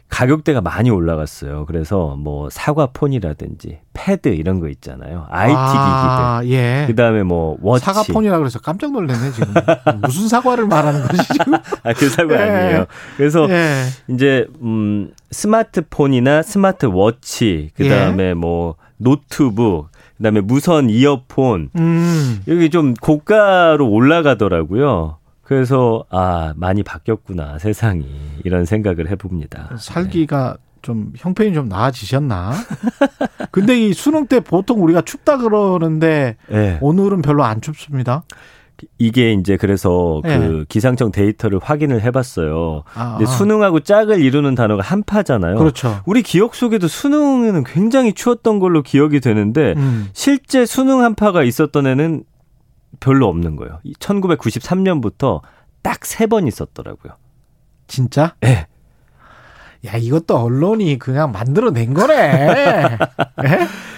가격대가 많이 올라갔어요. 그래서 뭐 사과폰이라든지 패드 이런 거 있잖아요. IT 아, 기기들. 예. 그다음에 뭐 워치. 사과폰이라 그래서 깜짝 놀랐네 지금. 무슨 사과를 말하는 거지 지금? 아, 그 사과 예. 아니에요. 그래서 예. 이제 음 스마트폰이나 스마트 워치 그다음에 예. 뭐 노트북 그다음에 무선 이어폰 음. 여기 좀 고가로 올라가더라고요. 그래서 아 많이 바뀌었구나 세상이 이런 생각을 해봅니다. 살기가 네. 좀 형편이 좀 나아지셨나? 근데 이 수능 때 보통 우리가 춥다 그러는데 네. 오늘은 별로 안 춥습니다. 이게 이제 그래서 네. 그 기상청 데이터를 확인을 해봤어요. 아, 근데 수능하고 짝을 이루는 단어가 한파잖아요. 그렇죠. 우리 기억 속에도 수능에는 굉장히 추웠던 걸로 기억이 되는데 음. 실제 수능 한파가 있었던 애는 별로 없는 거예요. 1993년부터 딱 세 번 있었더라고요. 진짜? 네. 야, 이것도 언론이 그냥 만들어낸 거네.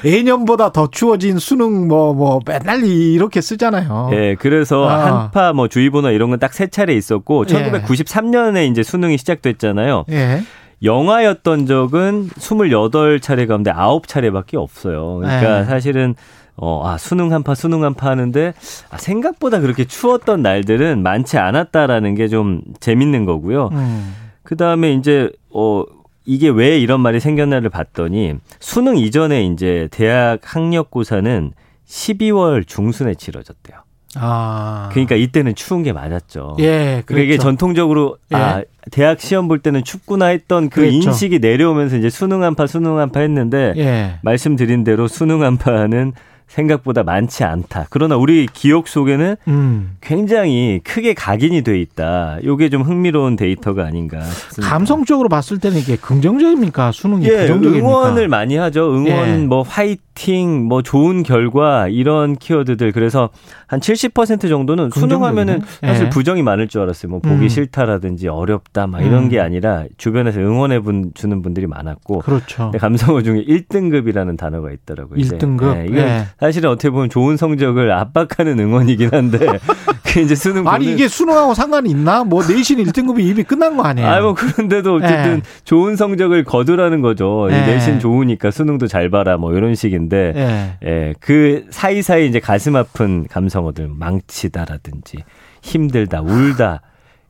예년보다 더 추워진 수능 뭐, 뭐, 맨날 이렇게 쓰잖아요. 예, 그래서 아. 한파 뭐 주의보나 이런 건 딱 세 차례 있었고, 1993년에 예. 이제 수능이 시작됐잖아요. 예. 영화였던 적은 28차례 가운데 9차례밖에 없어요. 그러니까 예. 사실은 어, 아, 수능 한파, 수능 한파 하는데, 아, 생각보다 그렇게 추웠던 날들은 많지 않았다라는 게 좀 재밌는 거고요. 음. 그 다음에 이제, 어, 이게 왜 이런 말이 생겼나를 봤더니, 수능 이전에 이제 대학 학력고사는 12월 중순에 치러졌대요. 아. 그러니까 이때는 추운 게 맞았죠. 예. 그러니까 이게 전통적으로 예. 아, 대학 시험 볼 때는 춥구나 했던 그 그랬죠. 인식이 내려오면서 이제 수능 한파 수능 한파 했는데 예. 말씀드린 대로 수능 한파는 생각보다 많지 않다. 그러나 우리 기억 속에는 음. 굉장히 크게 각인이 돼 있다. 요게 좀 흥미로운 데이터가 아닌가 싶습니다. 감성적으로 봤을 때는 이게 긍정적입니까? 수능이 예, 부정적입니까? 응원을 많이 하죠. 응원, 예. 뭐 화이팅, 뭐 좋은 결과 이런 키워드들. 그래서 한 70% 정도는 수능하면은 사실 예. 부정이 많을 줄 알았어요. 뭐 보기 음. 싫다라든지 어렵다 막 이런 음. 게 아니라 주변에서 응원해 주는 분들이 많았고. 그렇죠. 감성어 중에 1등급이라는 단어가 있더라고요. 1등급. 네, 예. 사실은 어떻게 보면 좋은 성적을 압박하는 응원이긴 한데 그 이제 수능 아니 보는... 이게 수능하고 상관이 있나? 뭐 내신 1등급이 이미 끝난 거 아니에요? 아뭐 그런데도 어쨌든 예. 좋은 성적을 거두라는 거죠. 예. 내신 좋으니까 수능도 잘 봐라 뭐 이런 식인데 예. 예. 그 사이사이 이제 가슴 아픈 감성어들 망치다라든지 힘들다 울다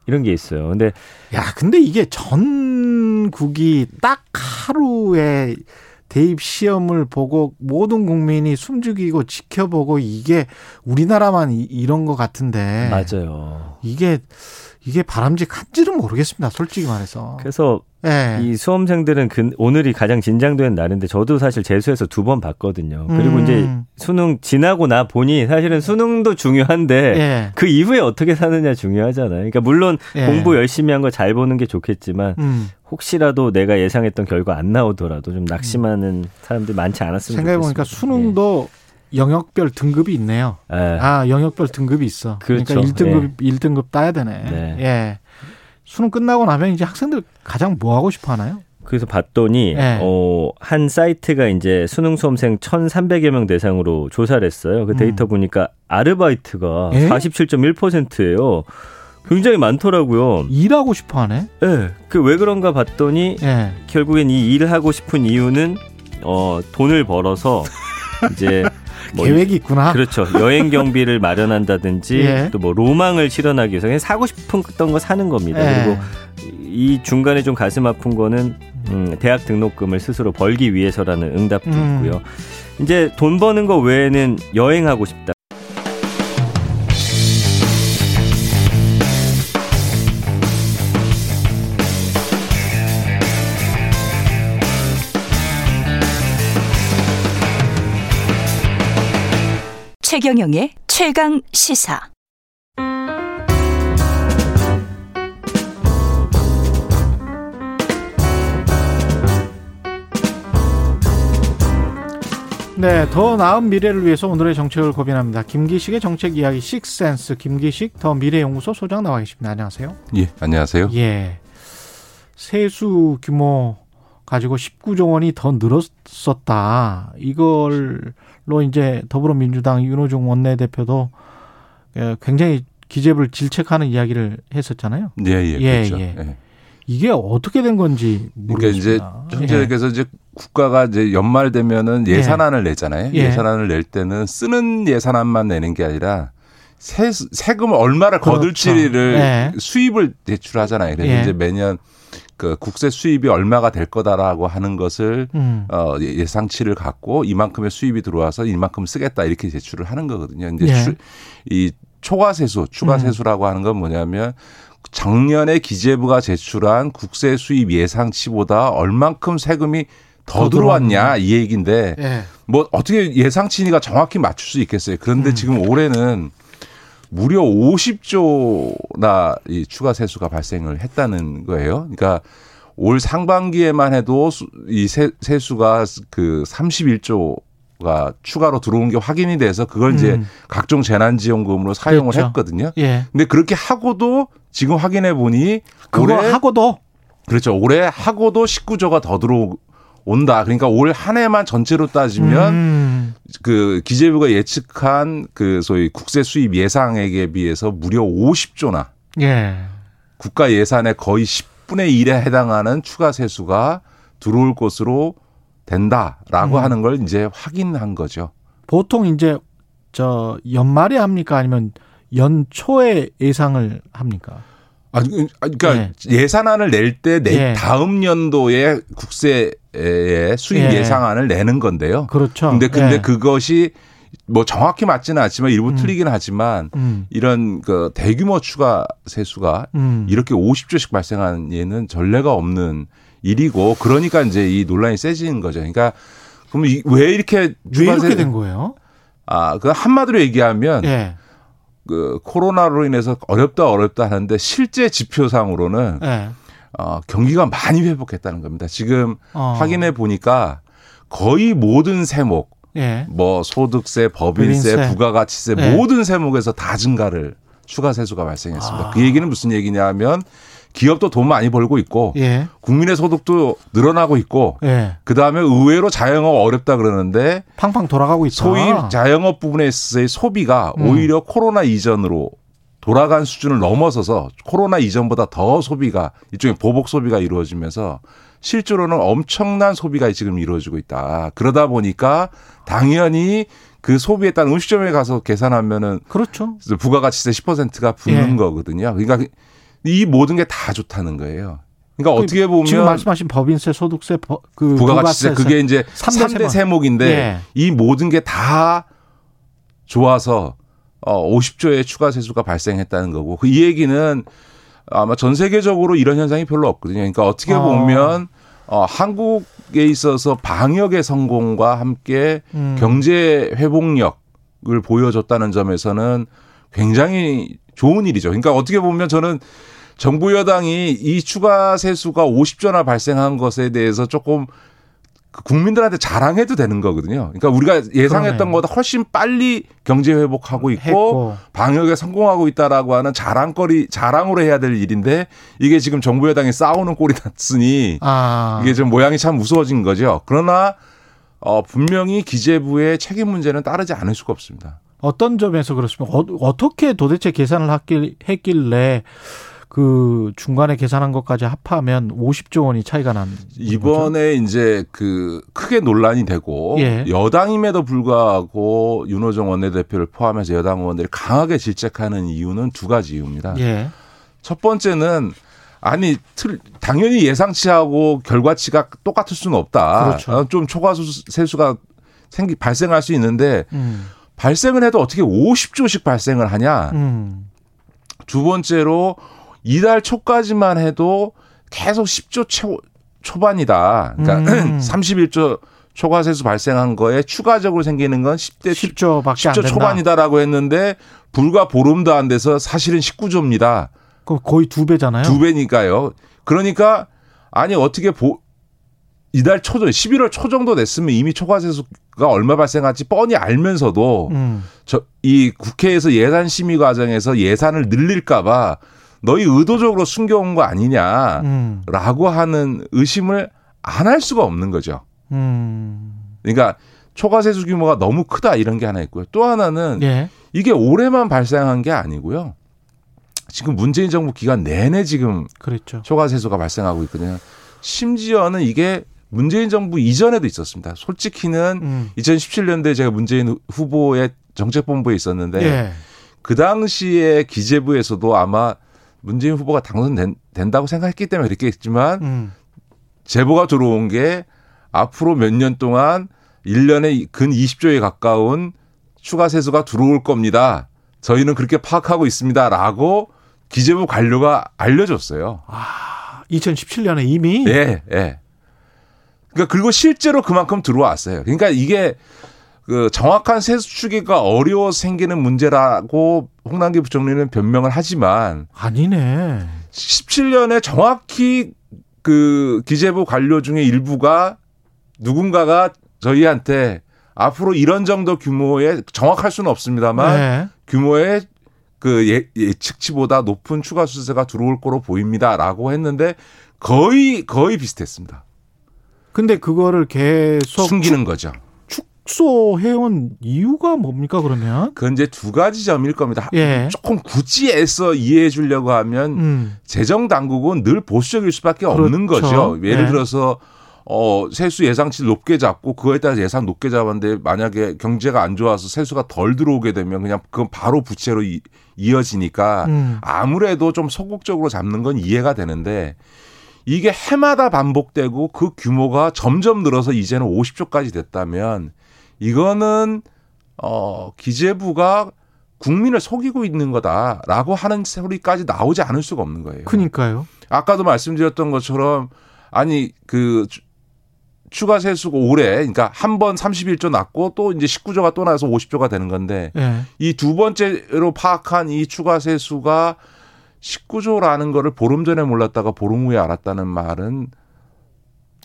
이런 게 있어요. 근데 야 근데 이게 전국이 딱 하루에 대입 시험을 보고 모든 국민이 숨죽이고 지켜보고 이게 우리나라만 이 런 것 같은데 맞아요. 이게 이게 바람직한지는 모르겠습니다. 솔직히 말해서. 그래서 네. 이 수험생들은 그 오늘이 가장 긴장되는 날인데 저도 사실 재수해서 두 번 봤거든요. 그리고 음. 이제 수능 지나고 나 보니 사실은 수능도 중요한데 네. 그 이후에 어떻게 사느냐 중요하잖아요. 그러니까 물론 네. 공부 열심히 한 거 잘 보는 게 좋겠지만 음. 혹시라도 내가 예상했던 결과 안 나오더라도 좀 낙심하는 사람들이 많지 않았으면 생각해 보니까 수능도 영역별 등급이 있네요. 네. 아, 영역별 등급이 있어. 그렇죠. 그러니까 1등급, 예. 1등급 따야 되네. 네. 예. 수능 끝나고 나면 이제 학생들 가장 뭐 하고 싶어 하나요? 그래서 봤더니 네. 어, 한 사이트가 이제 수능 수험생 1,300여 명 대상으로 조사를 했어요. 그 데이터 음. 보니까 아르바이트가 예? 47.1%예요. 굉장히 많더라고요. 일하고 싶어 하네? 예. 네. 그왜 그런가 봤더니 예. 결국엔 이 일을 하고 싶은 이유는 어, 돈을 벌어서 이제 뭐 계획이 있구나. 그렇죠. 여행 경비를 마련한다든지 예. 또뭐 로망을 실현하기 위해서 그냥 사고 싶었던 거 사는 겁니다. 예. 그리고 이 중간에 좀 가슴 아픈 거는 음, 대학 등록금을 스스로 벌기 위해서라는 응답도 음. 있고요. 이제 돈 버는 거 외에는 여행하고 싶다. 최경영의 최강 시사. 네, 더 나은 미래를 위해서 오늘의 정책을 고민합니다. 김기식의 정책 이야기 식센스 김기식 더 미래연구소 소장 나와 계십니다. 안녕하세요. 예, 안녕하세요. 예. 세수 규모 가지고 19조 원이 더 늘었었다. 이걸 로 이제 더불어민주당 윤호중 원내대표도 예, 굉장히 기재부를 질책하는 이야기를 했었잖아요. 예, 예, 예, 그렇죠. 예. 예. 이게 어떻게 된 건지 모르겠습니다. 그러니까 이제 현재께서 예. 이제 국가가 이제 연말 되면은 예. 예산안을 내잖아요. 예. 산안을 낼 때는 쓰는 예산안만 내는 게 아니라 세, 세금 얼마를 그렇죠. 거둘지를 예. 수입을 대출하잖아요. 그래서 예. 이제 매년 그 국세 수입이 얼마가 될 거다라고 하는 것을 음. 어 예, 예상치를 갖고 이만큼의 수입이 들어와서 이만큼 쓰겠다 이렇게 제출을 하는 거거든요. 이제 예. 이 초과 세수, 추가 음. 세수라고 하는 건 뭐냐면 작년에 기재부가 제출한 국세 수입 예상치보다 얼만큼 세금이 더, 더 들어왔냐 이 얘기인데 예. 뭐 어떻게 예상치니까 정확히 맞출 수 있겠어요. 그런데 음. 지금 올해는 무려 50조나 이 추가 세수가 발생을 했다는 거예요. 그러니까 올 상반기에만 해도 이 세, 세수가 그 31조가 추가로 들어온 게 확인이 돼서 그걸 이제 음. 각종 재난지원금으로 사용을 그렇죠. 했거든요. 예. 근데 그렇게 하고도 지금 확인해 보니 그거 올해 하고도 그렇죠. 올해 하고도 19조가 더 들어 온 다. 그러니까 올 한 해만 전체로 따지면 음. 그 기재부가 예측한 그 소위 국세 수입 예상액에 비해서 무려 50조나 예. 국가 예산의 거의 10분의 1에 해당하는 추가 세수가 들어올 것으로 된다라고 음. 하는 걸 이제 확인한 거죠. 보통 이제 저 연말에 합니까 아니면 연초에 예상을 합니까? 아, 그러니까 네. 예산안을 낼때내 다음 연도에 국세 수입 예. 상안을 내는 건데요. 그렇죠. 근데 근데 예. 그것이 뭐 정확히 맞지는 않지만 일부 음. 틀리긴 하지만 음. 이런 그 대규모 추가 세수가 음. 이렇게 50조씩 발생한 예는 전례가 없는 일이고 그러니까 이제 이 논란이 세지는 거죠. 그러니까 그럼 왜 이렇게 왜 이렇게 된 거예요? 아, 그 한마디로 얘기하면 예. 그 코로나로 인해서 어렵다 어렵다 하는데 실제 지표상으로는 예. 어, 경기가 많이 회복했다는 겁니다. 지금 어. 확인해 보니까 거의 모든 세목 예. 뭐 소득세, 법인세, 법인세. 부가가치세 예. 모든 세목에서 다 증가를 추가 세수가 발생했습니다. 아. 그 얘기는 무슨 얘기냐면 기업도 돈 많이 벌고 있고 예. 국민의 소득도 늘어나고 있고 예. 그다음에 의외로 자영업 어렵다 그러는데 팡팡 돌아가고 있다. 소위 자영업 부분에 있어서의 소비가 음. 오히려 코로나 이전으로 돌아간 수준을 넘어서서 코로나 이전보다 더 소비가 이쪽에 보복 소비가 이루어지면서 실제로는 엄청난 소비가 지금 이루어지고 있다. 그러다 보니까 당연히 그 소비에 따른 음식점에 가서 계산하면은 그렇죠. 부가가치세 10%가 붙는 예. 거거든요. 그러니까 이 모든 게 다 좋다는 거예요. 그러니까 그 어떻게 보면 지금 말씀하신 법인세, 소득세, 그 부가가치세 그게 이제 3대, 3대 세목. 인데 예. 이 모든 게 다 좋아서 어 50조의 추가 세수가 발생했다는 거고 그 이 얘기는 아마 전 세계적으로 이런 현상이 별로 없거든요. 그러니까 어떻게 아. 보면 어 한국에 있어서 방역의 성공과 함께 음. 경제 회복력을 보여줬다는 점에서는 굉장히 좋은 일이죠. 그러니까 어떻게 보면 저는 정부 여당이 이 추가 세수가 50조나 발생한 것에 대해서 조금 그 국민들한테 자랑해도 되는 거거든요. 그러니까 우리가 예상했던 그러네. 것보다 훨씬 빨리 경제 회복하고 있고 했고. 방역에 성공하고 있다라고 하는 자랑거리 자랑으로 해야 될 일인데 이게 지금 정부 여당이 싸우는 꼴이 났으니 아. 이게 좀 모양이 참 무서워진 거죠. 그러나 어 분명히 기재부의 책임 문제는 따르지 않을 수가 없습니다. 어떤 점에서 그렇습니까? 어, 떻게 도대체 계산을 했길래 그 중간에 계산한 것까지 합하면 50조 원이 차이가 난 이번에 거죠? 이제 그 크게 논란이 되고 예. 여당임에도 불구하고 윤호정 원내대표를 포함해서 여당 의원들이 강하게 질책하는 이유는 두 가지 이유입니다. 예. 첫 번째는 아니 틀 당연히 예상치하고 결과치가 똑같을 수는 없다. 그렇죠. 어, 좀 초과수 세수가 생기 발생할 수 있는데 음. 발생을 해도 어떻게 50조씩 발생을 하냐. 음. 두 번째로 이달 초까지만 해도 계속 10조 초, 초반이다. 그러니까 음. 31조 초과세수 발생한 거에 추가적으로 생기는 건 10대 10조 밖에 10조 초반이다라고 했는데 불과 보름도 안 돼서 사실은 19조입니다. 그 거의 두 배잖아요. 두 배니까요. 그러니까 아니 어떻게 보 이달 초, 11월 초 정도 됐으면 이미 초과세수가 얼마 발생할지 뻔히 알면서도 음. 저이 국회에서 예산 심의 과정에서 예산을 늘릴까봐 너희 의도적으로 숨겨온 거 아니냐라고 음. 하는 의심을 안 할 수가 없는 거죠. 음. 그러니까 초과세수 규모가 너무 크다 이런 게 하나 있고요. 또 하나는 예. 이게 올해만 발생한 게 아니고요. 지금 문재인 정부 기간 내내 지금 그랬죠. 초과세수가 발생하고 있거든요. 심지어는 이게 문재인 정부 이전에도 있었습니다. 솔직히는 음. 2017년도에 제가 문재인 후보의 정책본부에 있었는데 예. 그 당시에 기재부에서도 아마 문재인 후보가 당선된다고 생각했기 때문에 그렇게 했지만 음. 제보가 들어온 게 앞으로 몇 년 동안 1년에 근 20조에 가까운 추가 세수가 들어올 겁니다. 저희는 그렇게 파악하고 있습니다 라고 기재부 관료가 알려줬어요. 아, 2017년에 이미? 네, 예. 네. 그러니까 그리고 실제로 그만큼 들어왔어요. 그러니까 이게 그 정확한 세수 추계가 어려워 생기는 문제라고 홍남기 부총리는 변명을 하지만 아니네. 17년에 정확히 그 기재부 관료 중에 일부가 누군가가 저희한테 앞으로 이런 정도 규모의 정확할 수는 없습니다만 네. 규모의 그 예, 예측치보다 높은 추가 수세가 들어올 거로 보입니다라고 했는데 거의 거의 비슷했습니다. 근데 그거를 계속 숨기는 거죠. 축소해온 이유가 뭡니까 그러면? 그건 이제 두 가지 점일 겁니다. 예. 조금 굳이 애써 이해해 주려고 하면 음. 재정 당국은 늘 보수적일 수밖에 그렇죠. 없는 거죠. 예를 예. 들어서 어, 세수 예상치 높게 잡고 그거에 따라 예상 높게 잡았는데 만약에 경제가 안 좋아서 세수가 덜 들어오게 되면 그냥 그건 바로 부채로 이, 이어지니까 음. 아무래도 좀 소극적으로 잡는 건 이해가 되는데 이게 해마다 반복되고 그 규모가 점점 늘어서 이제는 50조까지 됐다면 이거는 어 기재부가 국민을 속이고 있는 거다라고 하는 소리까지 나오지 않을 수가 없는 거예요. 그러니까요. 아까도 말씀드렸던 것처럼 아니 그 추가 세수가 올해 그러니까 한 번 31조 났고 또 이제 19조가 또 나서 50조가 되는 건데 네. 이두 번째로 파악한 이 추가 세수가 19조라는 거를 보름 전에 몰랐다가 보름 후에 알았다는 말은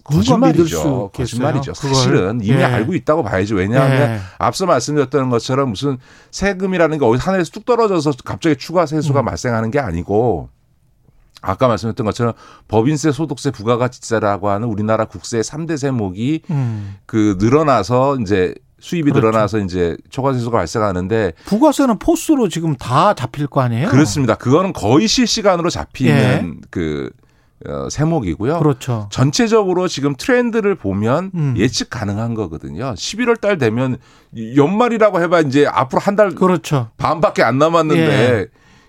거짓말이죠. 거짓말이죠. 사실은 이미 예. 알고 있다고 봐야죠. 왜냐하면 예. 앞서 말씀드렸던 것처럼 무슨 세금이라는 게 어디 하늘에서 뚝 떨어져서 갑자기 추가 세수가 음. 발생하는 게 아니고 아까 말씀드렸던 것처럼 법인세, 소득세, 부가가치세라고 하는 우리나라 국세의 3대 세목이 음. 그 늘어나서 이제 수입이 그렇죠. 늘어나서 이제 초과세수가 발생하는데 부가세는 포스로 지금 다 잡힐 거 아니에요? 그렇습니다. 그거는 거의 실시간으로 잡히는 예. 그 어, 세목이고요. 그렇죠. 전체적으로 지금 트렌드를 보면 음. 예측 가능한 거거든요. 11월 달 되면 연말이라고 해봐 이제 앞으로 한달 그렇죠. 반밖에 안 남았는데 예.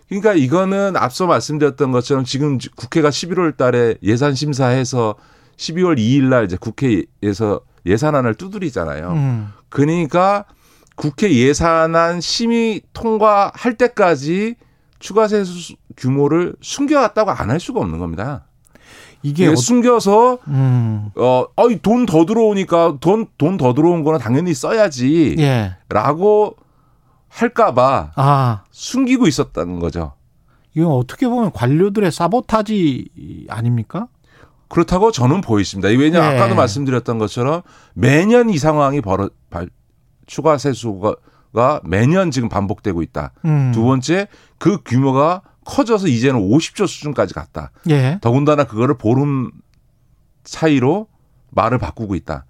그러니까 이거는 앞서 말씀드렸던 것처럼 지금 국회가 11월 달에 예산 심사해서 12월 2일 날 이제 국회에서 예산안을 두드리잖아요. 음. 그러니까 국회 예산안 심의 통과할 때까지 추가세 규모를 숨겨왔다고 안 할 수가 없는 겁니다. 이게 어... 숨겨서 음. 어, 어이 돈 더 들어오니까 돈 돈 더 들어온 거는 당연히 써야지. 예. 라고 할까봐 아. 숨기고 있었다는 거죠. 이건 어떻게 보면 관료들의 사보타지 아닙니까? 그렇다고 저는 보이십니다. 왜냐 네. 아까도 말씀드렸던 것처럼 매년 이 상황이 벌어 추가 세수가 매년 지금 반복되고 있다. 음. 두 번째 그 규모가 커져서 이제는 50조 수준까지 갔다. 예. 더군다나 그거를 보름 사이로 말을 바꾸고 있다.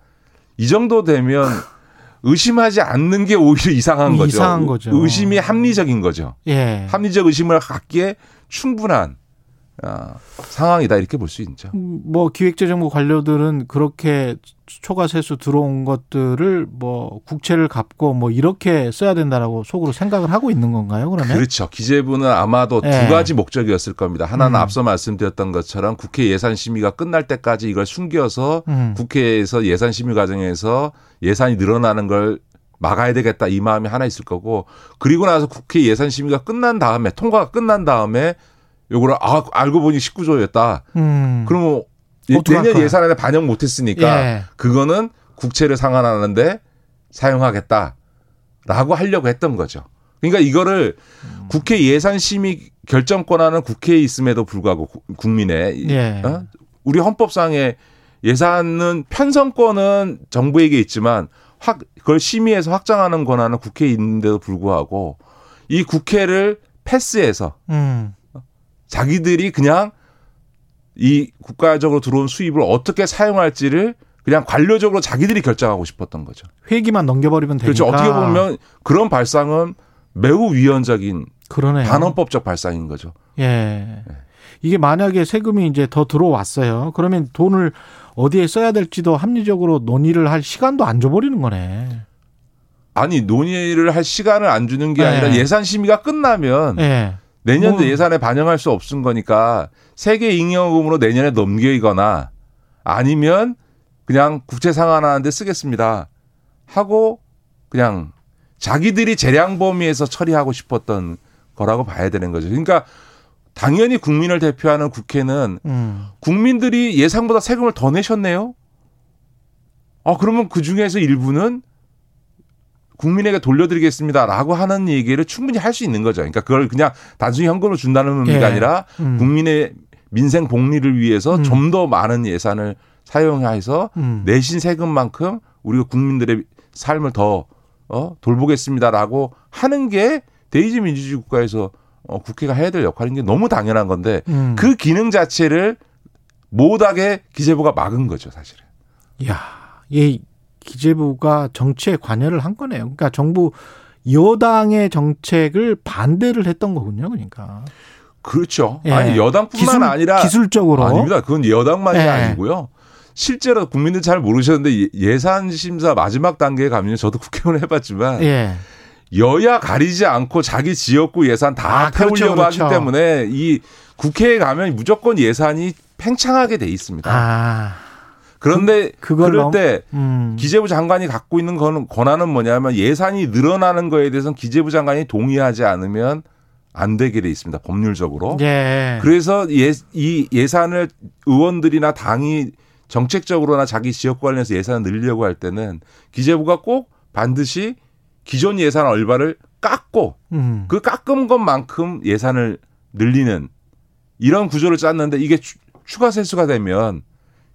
이 정도 되면 의심하지 않는 게 오히려 이상한 거죠. 이상한 거죠. 의심이 합리적인 거죠. 예. 합리적 의심을 갖기에 충분한 어, 상황이다 이렇게 볼 수 있죠. 음, 뭐 기획재정부 관료들은 그렇게 초과 세수 들어온 것들을 뭐 국채를 갚고 뭐 이렇게 써야 된다라고 속으로 생각을 하고 있는 건가요? 그러면 그렇죠. 기재부는 아마도 네. 두 가지 목적이었을 겁니다. 하나는 음. 앞서 말씀드렸던 것처럼 국회 예산 심의가 끝날 때까지 이걸 숨겨서 음. 국회에서 예산 심의 과정에서 예산이 늘어나는 걸 막아야 되겠다 이 마음이 하나 있을 거고 그리고 나서 국회 예산 심의가 끝난 다음에 통과가 끝난 다음에 요거를 아 알고 보니 19조였다. 음. 그러면 내년 예산안에 반영 못했으니까 예. 그거는 국채를 상환하는데 사용하겠다라고 하려고 했던 거죠. 그러니까 이거를 음. 국회 예산 심의 결정권하는 국회에 있음에도 불구하고 국민의 예. 어? 우리 헌법상의 예산은 편성권은 정부에게 있지만 확 그걸 심의해서 확장하는 권한은 국회에 있는데도 불구하고 이 국회를 패스해서 음. 자기들이 그냥 이 국가적으로 들어온 수입을 어떻게 사용할지를 그냥 관료적으로 자기들이 결정하고 싶었던 거죠. 회기만 넘겨버리면 되니까. 그렇죠. 어떻게 보면 그런 발상은 매우 위헌적인 그러네요. 반헌법적 발상인 거죠. 예. 네. 이게 만약에 세금이 이제 더 들어왔어요. 그러면 돈을 어디에 써야 될지도 합리적으로 논의를 할 시간도 안 줘버리는 거네. 아니 논의를 할 시간을 안 주는 게 네. 아니라 예산 심의가 끝나면 네. 내년도 뭐. 예산에 반영할 수 없은 거니까 세계 잉여금으로 내년에 넘기거나 아니면 그냥 국채 상환하는데 쓰겠습니다. 하고 그냥 자기들이 재량 범위에서 처리하고 싶었던 거라고 봐야 되는 거죠. 그러니까 당연히 국민을 대표하는 국회는 음. 국민들이 예상보다 세금을 더 내셨네요. 아 그러면 그 중에서 일부는 국민에게 돌려드리겠습니다라고 하는 얘기를 충분히 할 수 있는 거죠. 그러니까 그걸 그냥 단순히 현금으로 준다는 의미가 예. 아니라 음. 국민의 민생 복리를 위해서 음. 좀더 많은 예산을 사용해서 음. 내신 세금만큼 우리가 국민들의 삶을 더 어, 돌보겠습니다라고 하는 게 데이지 민주주의 국가에서 어, 국회가 해야 될 역할인 게 너무 당연한 건데 음. 그 기능 자체를 못하게 기재부가 막은 거죠, 사실은. 야, 이 기재부가 정치에 관여를 한 거네요. 그러니까 정부 여당의 정책을 반대를 했던 거군요. 그러니까. 그렇죠. 예. 아니 여당뿐만 기술, 아니라 기술적으로 아닙니다. 그건 여당만이 예. 아니고요. 실제로 국민들 잘 모르셨는데 예, 예산 심사 마지막 단계에 가면 저도 국회의원 해봤지만 예. 여야 가리지 않고 자기 지역구 예산 다 아, 태우려고 그렇죠, 그렇죠. 하기 때문에 이 국회에 가면 무조건 예산이 팽창하게 돼 있습니다. 아. 그런데 그, 그럴 때 음. 기재부 장관이 갖고 있는 권한은 뭐냐면 예산이 늘어나는 거에 대해서는 기재부 장관이 동의하지 않으면 안 되게 돼 있습니다. 법률적으로. 예. 그래서 예, 이 예산을 의원들이나 당이 정책적으로나 자기 지역 관련해서 예산을 늘리려고 할 때는 기재부가 꼭 반드시 기존 예산 얼마를 깎고 음. 그 깎은 것만큼 예산을 늘리는 이런 구조를 짰는데 이게 추가 세수가 되면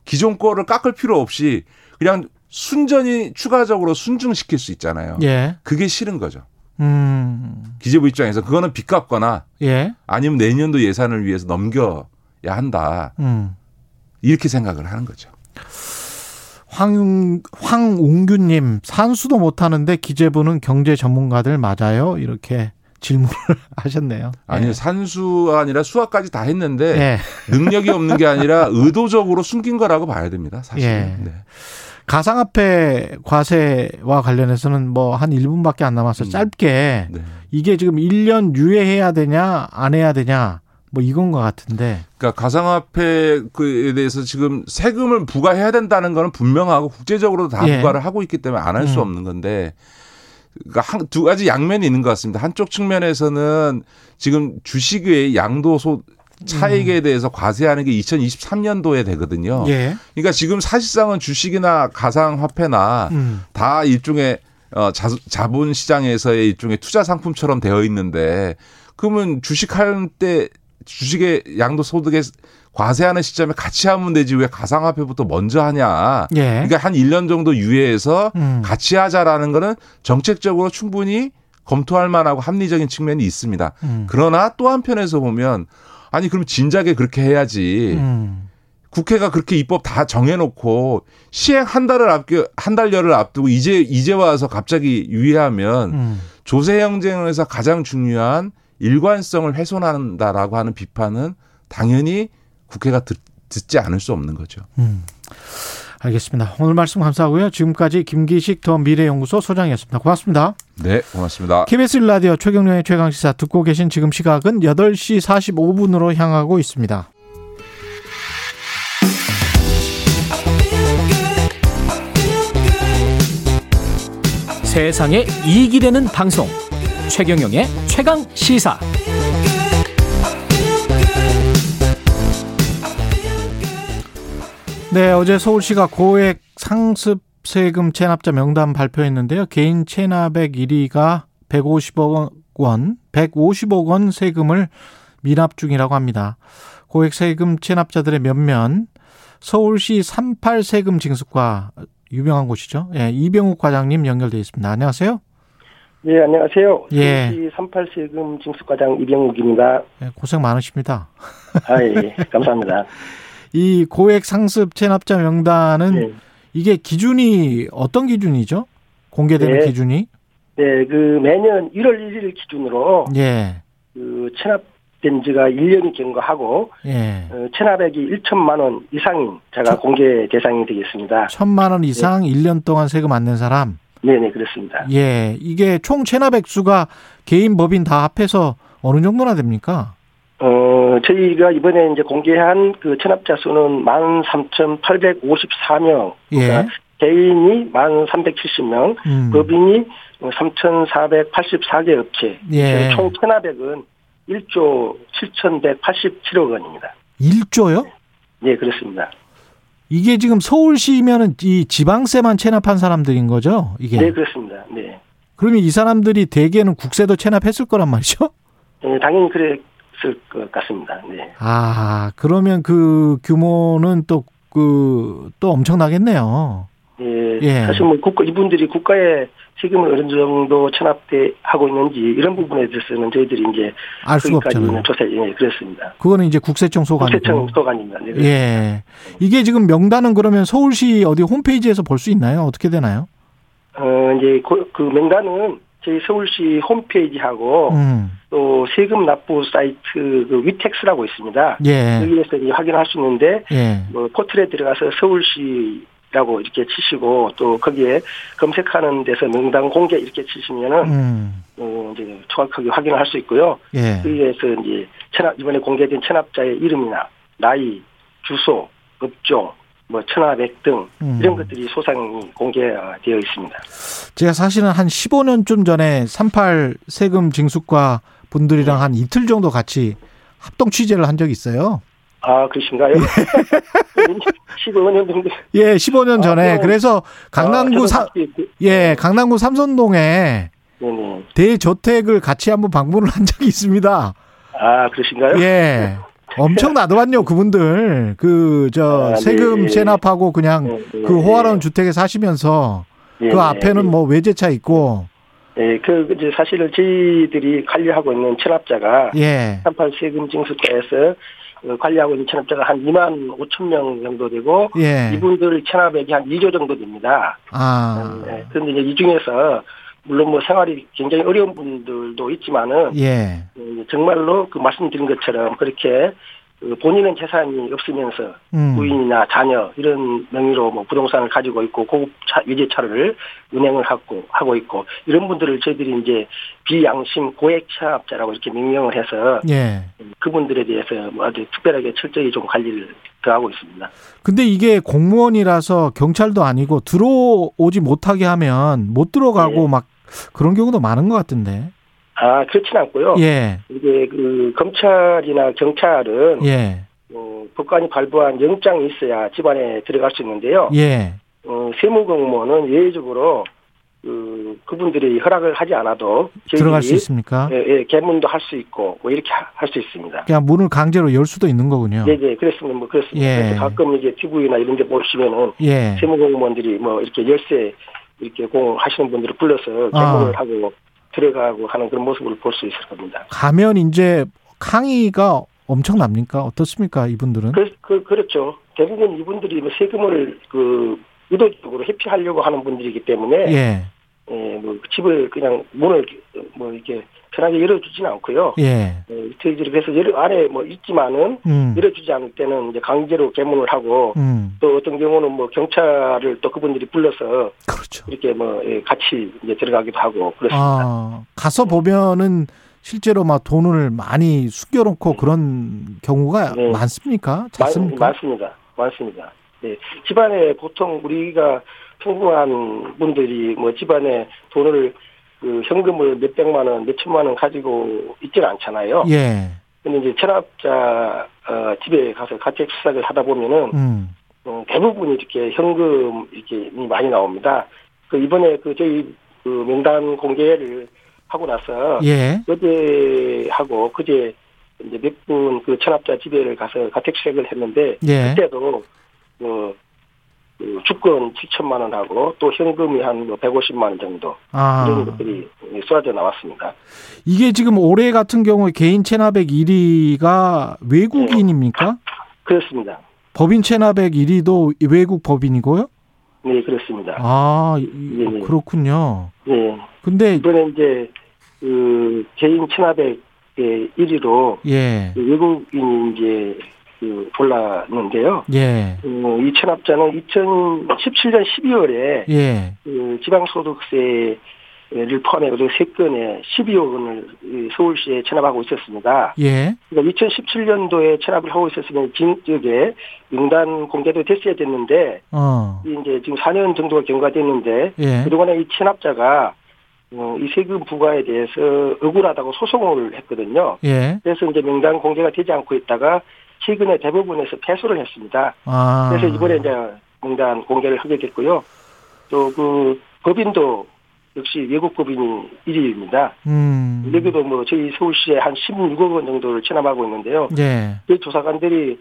기존 거를 깎을 필요 없이 그냥 순전히 추가적으로 순증시킬 수 있잖아요. 예. 그게 싫은 거죠. 음. 기재부 입장에서 그거는 빚 갚거나 예. 아니면 내년도 예산을 위해서 넘겨야 한다. 음. 이렇게 생각을 하는 거죠. 황, 황웅규님, 산수도 못하는데 기재부는 경제 전문가들 맞아요? 이렇게 질문을 하셨네요. 아니요, 네. 산수가 아니라 수학까지 다 했는데 네. 능력이 없는 게 아니라 의도적으로 숨긴 거라고 봐야 됩니다, 사실. 네. 네. 가상화폐 과세와 관련해서는 뭐 한 1분밖에 안 남아서 음. 짧게 네. 이게 지금 1년 유예해야 되냐 안 해야 되냐 뭐 이건 것 같은데. 그러니까 가상화폐에 대해서 지금 세금을 부과해야 된다는 거는 분명하고 국제적으로도 다 예. 부과를 하고 있기 때문에 안 할수 음. 없는 건데 그러니까 한, 두 가지 양면이 있는 것 같습니다. 한쪽 측면에서는 지금 주식의 양도소 차익에 음. 대해서 과세하는 게 2023년도에 되거든요. 예. 그러니까 지금 사실상은 주식이나 가상화폐나 음. 다 일종의 어, 자, 자본 시장에서의 일종의 투자 상품처럼 되어 있는데 그러면 주식할 때 주식의 양도 소득에 과세하는 시점에 같이 하면 되지 왜 가상화폐부터 먼저 하냐. 예. 그러니까 한 1년 정도 유예해서 음. 같이 하자라는 거는 정책적으로 충분히 검토할 만하고 합리적인 측면이 있습니다. 음. 그러나 또 한편에서 보면 아니 그럼 진작에 그렇게 해야지. 음. 국회가 그렇게 입법 다 정해놓고 시행 한 달을 앞두 한 달여를 앞두고 이제 이제 와서 갑자기 유예하면 음. 조세 형제에서 가장 중요한 일관성을 훼손한다라고 하는 비판은 당연히 국회가 듣, 지 않을 수 없는 거죠. 음. 알겠습니다. 오늘 말씀 감사하고요. 지금까지 김기식 더 미래연구소 소장이었습니다. 고맙습니다. 네, 고맙습니다. KBS 라디오 최경련의 최강시사 듣고 계신 지금 시각은 8시 45분으로 향하고 있습니다. 세상에 이익이 되는 방송 최경영의 최강 시사 네, 어제 서울시가 고액 상습 세금 체납자 명단 발표했는데요. 개인 체납액 1위가 150억 원, 150억 원 세금을 미납 중이라고 합니다. 고액 세금 체납자들의 면면 서울시 38 세금 징수과 유명한 곳이죠. 예, 이병욱 과장님 연결돼 있습니다. 안녕하세요. 예, 안녕하세요. 예. 서울시 38 세금 징수과장 이병욱입니다. 예, 고생 많으십니다. 아, 예, 감사합니다. 이 고액 상습 체납자 명단은 네. 이게 기준이 어떤 기준이죠? 공개되는 네. 기준이? 네, 그 매년 1월 1일 기준으로 예. 그 체납된 지가 1년이 경과하고 예. 어, 체납액이 1천만 원 이상인 제가 천, 공개 대상이 되겠습니다. 1천만 원 이상 네. 1년 동안 세금 안 낸 사람? 네네, 그렇습니다. 예, 이게 총 체납액 수가 개인 법인 다 합해서 어느 정도나 됩니까? 어, 저희가 이번에 이제 공개한 그 체납자 수는 13,854명. 예. 그러니까 개인이 1,370명, 음. 법인이 3,484개 업체. 예. 총 체납액은 1조 7,187억 원입니다. 1조요? 네, 그렇습니다. 이게 지금 서울시면은 이 지방세만 체납한 사람들인 거죠? 이게? 네, 그렇습니다. 네. 그러면 이 사람들이 대개는 국세도 체납했을 거란 말이죠? 네, 당연히 그래 있을 것 같습니다. 네. 아, 그러면 그 규모는 또, 그, 또 엄청나겠네요. 예. 예. 사실 뭐 국가, 이분들이 국가의 세금을 어느 정도 체납돼 하고 있는지 이런 부분에 대해서는 저희들이 이제 알 수가 없잖아요. 조사 예, 그렇습니다. 그거는 이제 국세청 소관 국세청 소관입니다. 네, 예. 이게 지금 명단은 그러면 서울시 어디 홈페이지에서 볼 수 있나요? 어떻게 되나요? 어 이제 그, 그 명단은 저희 서울시 홈페이지하고 음. 또 세금 납부 사이트 그 위텍스라고 있습니다. 예. 여기에서 확인할 수 있는데 예. 뭐 포털에 들어가서 서울시 라고 이렇게 치시고 또 거기에 검색하는 데서 명단 공개 이렇게 치시면은 음. 어 이제 정확하게 확인을 할수 있고요. 예. 거기에서 이제 체납 이번에 공개된 체납자의 이름이나 나이, 주소, 업종 뭐 천하백 등 음. 이런 것들이 소상히 공개되어 있습니다. 제가 사실은 한 15년쯤 전에 38 세금 징수과 분들이랑 네. 한 이틀 정도 같이 합동 취재를 한 적이 있어요. 아, 그러신가요? 15년 정도. 예, 15년 전에. 아, 그래서 강남구 아, 사, 예, 강남구 삼선동에 네네. 대저택을 같이 한번 방문을 한 적이 있습니다. 아, 그러신가요? 예. 엄청 나더만요, 그분들. 그, 저, 아, 세금 네. 세납하고 그냥 네, 네, 그 호화로운 주택에 사시면서 그 앞에는 뭐 외제차 있고. 예, 그, 이제 사실은 저희들이 관리하고 있는 체납자가. 예. 38 세금 징수과에서 어, 관리하고 있는 체납자가 한 2만 5천 명 정도 되고. 예. 이분들 체납액이 한 2조 정도 됩니다. 아. 예, 그런데 이제 이 중에서 물론 뭐 생활이 굉장히 어려운 분들도 있지만은 예. 어, 정말로 그 말씀드린 것처럼 그렇게 그 본인은 재산이 없으면서 음. 부인이나 자녀 이런 명의로 뭐 부동산을 가지고 있고 고급 차, 유제차를 운행을 하고 하고 있고 이런 분들을 저희들이 이제 비양심 고액 차업자라고 이렇게 명명을 해서 예. 그분들에 대해서 뭐 아주 특별하게 철저히 좀 관리를 더 하고 있습니다. 근데 이게 공무원이라서 경찰도 아니고 들어오지 못하게 하면 못 들어가고 예. 막 그런 경우도 많은 것 같은데. 아, 그렇진 않고요. 예. 이게 그 검찰이나 경찰은 예. 어, 법관이 발부한 영장이 있어야 집안에 들어갈 수 있는데요. 예. 어, 세무공무원은 예외적으로 그 그분들이 허락을 하지 않아도 들어갈 수 있습니까? 예, 예 개문도 할 수 있고 뭐 이렇게 할 수 있습니다. 그냥 문을 강제로 열 수도 있는 거군요. 네, 네, 그렇습니다. 뭐 그렇습니다. 예. 가끔 이제 TV나 이런 데 보시면은 예. 세무공무원들이 뭐 이렇게 열쇠 이렇게 공하시는 분들을 불러서 개문을 아. 하고 들어가고 하는 그런 모습을 볼 수 있을 겁니다. 가면 이제 항의가 엄청납니까? 어떻습니까, 이분들은? 그, 그, 그렇죠. 대부분 이분들이 뭐 세금을 그 의도적으로 회피하려고 하는 분들이기 때문에 예. 예, 뭐 집을 그냥 문을 뭐 이렇게 편하게 열어주지는 않고요. 예. 예 저희들이 그래서 열어 안에 뭐 있지만은 음. 열어주지 않을 때는 이제 강제로 개문을 하고 음. 또 어떤 경우는 뭐 경찰을 또 그분들이 불러서 그렇죠. 이렇게 뭐 예, 같이 이제 들어가기도 하고 그렇습니다. 아, 가서 보면은 실제로 막 돈을 많이 숨겨놓고 그런 경우가 네. 많습니까? 잦습니까? 많습니다. 많습니다. 네. 집안에 보통 우리가 평범한 분들이 뭐 집안에 돈을 그 현금을 몇 백만 원, 몇 천만 원 가지고 있지는 않잖아요. 예. 근데 이제 체납자 어, 집에 가서 가택 수사를 하다 보면은 음. 어, 대부분 이렇게 현금 이렇게 많이 나옵니다. 그 이번에 그 저희 그 명단 공개를 하고 나서 예. 어제 하고 그제 이제 몇 분 그 체납자 집에를 가서 가택 수색을 했는데 예. 그때도 뭐그 주권 7천만 원하고 또 현금이 한 150만 뭐원 정도 아. 이런 것들이 쏟아져 나왔습니다. 이게 지금 올해 같은 경우에 개인 체납액 1위가 외국인입니까? 네. 그렇습니다. 법인 체납액 1위도 외국 법인이고요? 네, 그렇습니다. 아, 네, 네. 그렇군요. 네. 근데 이번에 이제 그 개인 체납액 1위로 예. 외국인이 이제 그 올랐는데요. 예. 그, 이 체납자는 2017년 12월에 예. 그 지방소득세를 포함해서 세 건에 12억 원을 서울시에 체납하고 있었습니다. 예. 그러니까 2017년도에 체납을 하고 있었으면 지역에 명단 공개도 됐어야 됐는데 어. 이제 지금 4년 정도가 경과됐는데 예. 그동안에 이 체납자가 어, 이 세금 부과에 대해서 억울하다고 소송을 했거든요. 예. 그래서 이제 명단 공개가 되지 않고 있다가 최근에 대부분에서 패소를 했습니다. 아. 그래서 이번에 이제 명단 공개를 하게 됐고요. 또 그 법인도 역시 외국 법인이 1위입니다. 음. 여기도 뭐 저희 서울시에 한 16억 원 정도를 체납하고 있는데요. 예. 그 조사관들이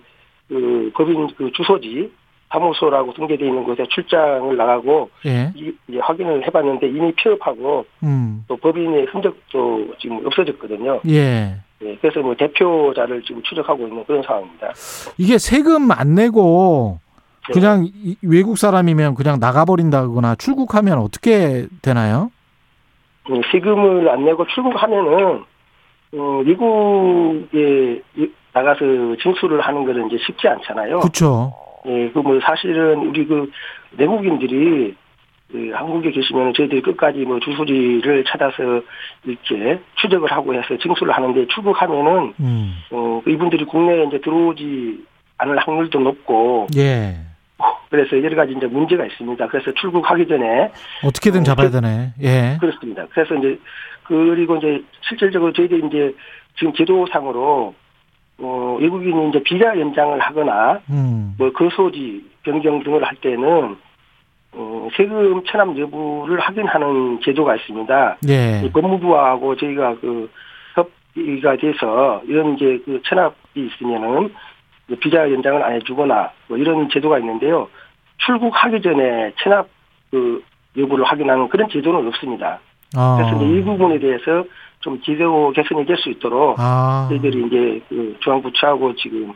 그 법인 그 주소지 사무소라고 등재되어 있는 곳에 출장을 나가고 예. 이, 제 확인을 해봤는데 이미 폐업하고 음. 또 법인의 흔적도 지금 없어졌거든요. 예. 예. 그래서 뭐 대표자를 지금 추적하고 있는 그런 상황입니다. 이게 세금 안 내고 네. 그냥 네. 외국 사람이면 그냥 나가버린다거나 출국하면 어떻게 되나요? 음, 세금을 안 내고 출국하면은 어, 미국에 나가서 징수를 하는 것은 이제 쉽지 않잖아요. 그렇죠. 예, 그 뭐 사실은 우리 그 내국인들이 그 한국에 계시면 저희들이 끝까지 뭐 주소지를 찾아서 이렇게 추적을 하고 해서 징수를 하는데 출국하면은 음. 어그 이분들이 국내에 이제 들어오지 않을 확률도 높고 예. 그래서 여러 가지 이제 문제가 있습니다. 그래서 출국하기 전에 어떻게든 어, 잡아야 되네. 예. 그렇습니다. 그래서 이제 그리고 이제 실질적으로 저희들이 이제 지금 제도상으로 어, 외국인이 이제 비자 연장을 하거나 음. 뭐 거소지 변경 등을 할 때는 어, 세금 체납 여부를 확인하는 제도가 있습니다. 예. 법무부하고 저희가 그 협의가 돼서 이런 이제 그 체납이 있으면은 비자 연장을 안 해주거나 뭐 이런 제도가 있는데요. 출국하기 전에 체납 그 여부를 확인하는 그런 제도는 없습니다. 아. 그래서 이 부분에 대해서 좀 제도 개선이 될 수 있도록 아. 저희들이 이제 그 중앙부처하고 지금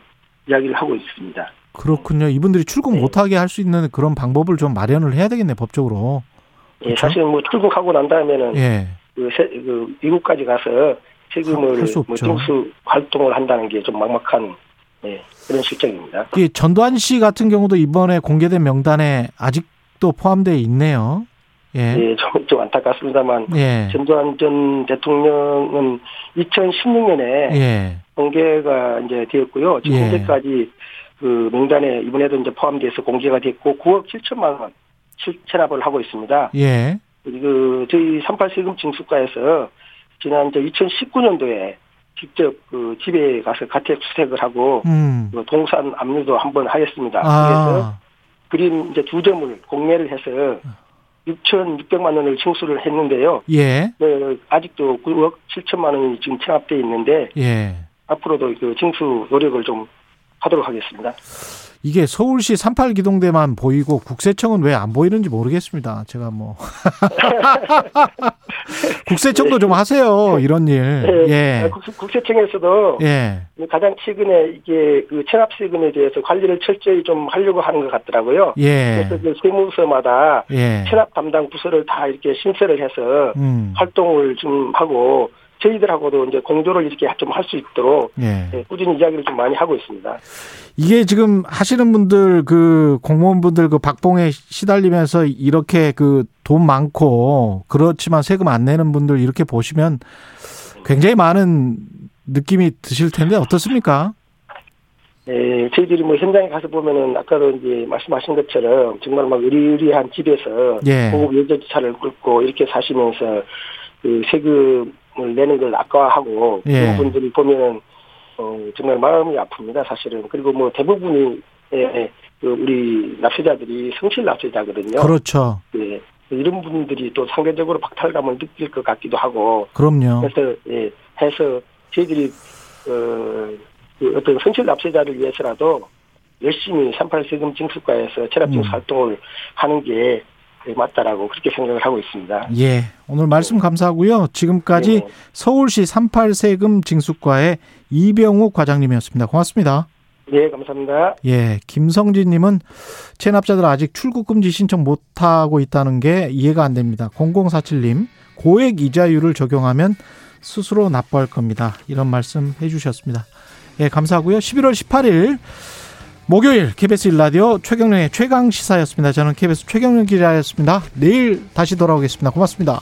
이야기를 하고 있습니다. 그렇군요. 이분들이 출국 네. 못하게 할 수 있는 그런 방법을 좀 마련을 해야 되겠네 법적으로. 예, 그렇죠? 사실 뭐 출국하고 난 다음에는 예. 그, 세, 그 미국까지 가서 세금을 뭐 정수 활동을 한다는 게 좀 막막한 예, 그런 실정입니다. 이 전두환 씨 같은 경우도 이번에 공개된 명단에 아직도 포함되어 있네요. 예, 예 좀, 좀 안타깝습니다만 예. 전두환 전 대통령은 2016년에 예. 공개가 이제 되었고요. 지금 예. 현재까지 그 명단에 이번에도 이제 포함돼서 공개가 됐고 9억 7천만 원 체납을 하고 있습니다. 예. 그 저희 38 세금 징수과에서 지난 저 2019년도에 직접 그 집에 가서 가택 수색을 하고 음. 그 동산 압류도 한번 하였습니다. 아. 그래서 그림 이제 두 점을 공매를 해서 6,600만 원을 징수를 했는데요. 예. 네, 아직도 9억 7천만 원이 지금 체납돼 있는데 예. 앞으로도 그 징수 노력을 좀 하도록 하겠습니다. 이게 서울시 38 기동대만 보이고 국세청은 왜 안 보이는지 모르겠습니다. 제가 뭐 국세청도 좀 하세요 이런 일. 네. 예. 국세청에서도 예. 가장 최근에 이게 그 체납 세금에 대해서 관리를 철저히 좀 하려고 하는 것 같더라고요. 예. 그래서 그 세무서마다 예. 체납 담당 부서를 다 이렇게 신설을 해서 음. 활동을 좀 하고 저희들하고도 이제 공조를 이렇게 좀 할 수 있도록 예. 네, 꾸준히 이야기를 좀 많이 하고 있습니다. 이게 지금 하시는 분들 그 공무원분들 그 박봉에 시달리면서 이렇게 그 돈 많고 그렇지만 세금 안 내는 분들 이렇게 보시면 굉장히 많은 느낌이 드실 텐데 어떻습니까? 네, 저희들이 뭐 현장에 가서 보면은 아까도 이제 말씀하신 것처럼 정말 막 의리의리한 집에서 예. 고급 여자차를 끌고 이렇게 사시면서 그 세금 을 내는 걸 아까워하고 예. 그런 분들이 보면은 어, 정말 마음이 아픕니다 사실은 그리고 뭐 대부분이 예, 그 우리 납세자들이 성실 납세자거든요. 그렇죠. 예. 이런 분들이 또 상대적으로 박탈감을 느낄 것 같기도 하고. 그럼요. 그래서 예, 해서 저희들이 어, 그 어떤 성실 납세자를 위해서라도 열심히 38 세금 징수과에서 체납징수 음. 활동을 하는 게 네, 맞다라고 그렇게 생각을 하고 있습니다. 예. 오늘 말씀 감사하고요. 지금까지 네. 서울시 38 세금 징수과의 이병욱 과장님이었습니다. 고맙습니다. 네, 감사합니다. 예, 김성진 님은 체납자들 아직 출국 금지 신청 못 하고 있다는 게 이해가 안 됩니다. 0047님, 고액 이자율을 적용하면 스스로 납부할 겁니다. 이런 말씀 해 주셨습니다. 예, 감사하고요. 11월 18일 목요일 KBS 일라디오 최경련의 최강 시사였습니다. 저는 KBS 최경련 기자였습니다. 내일 다시 돌아오겠습니다. 고맙습니다.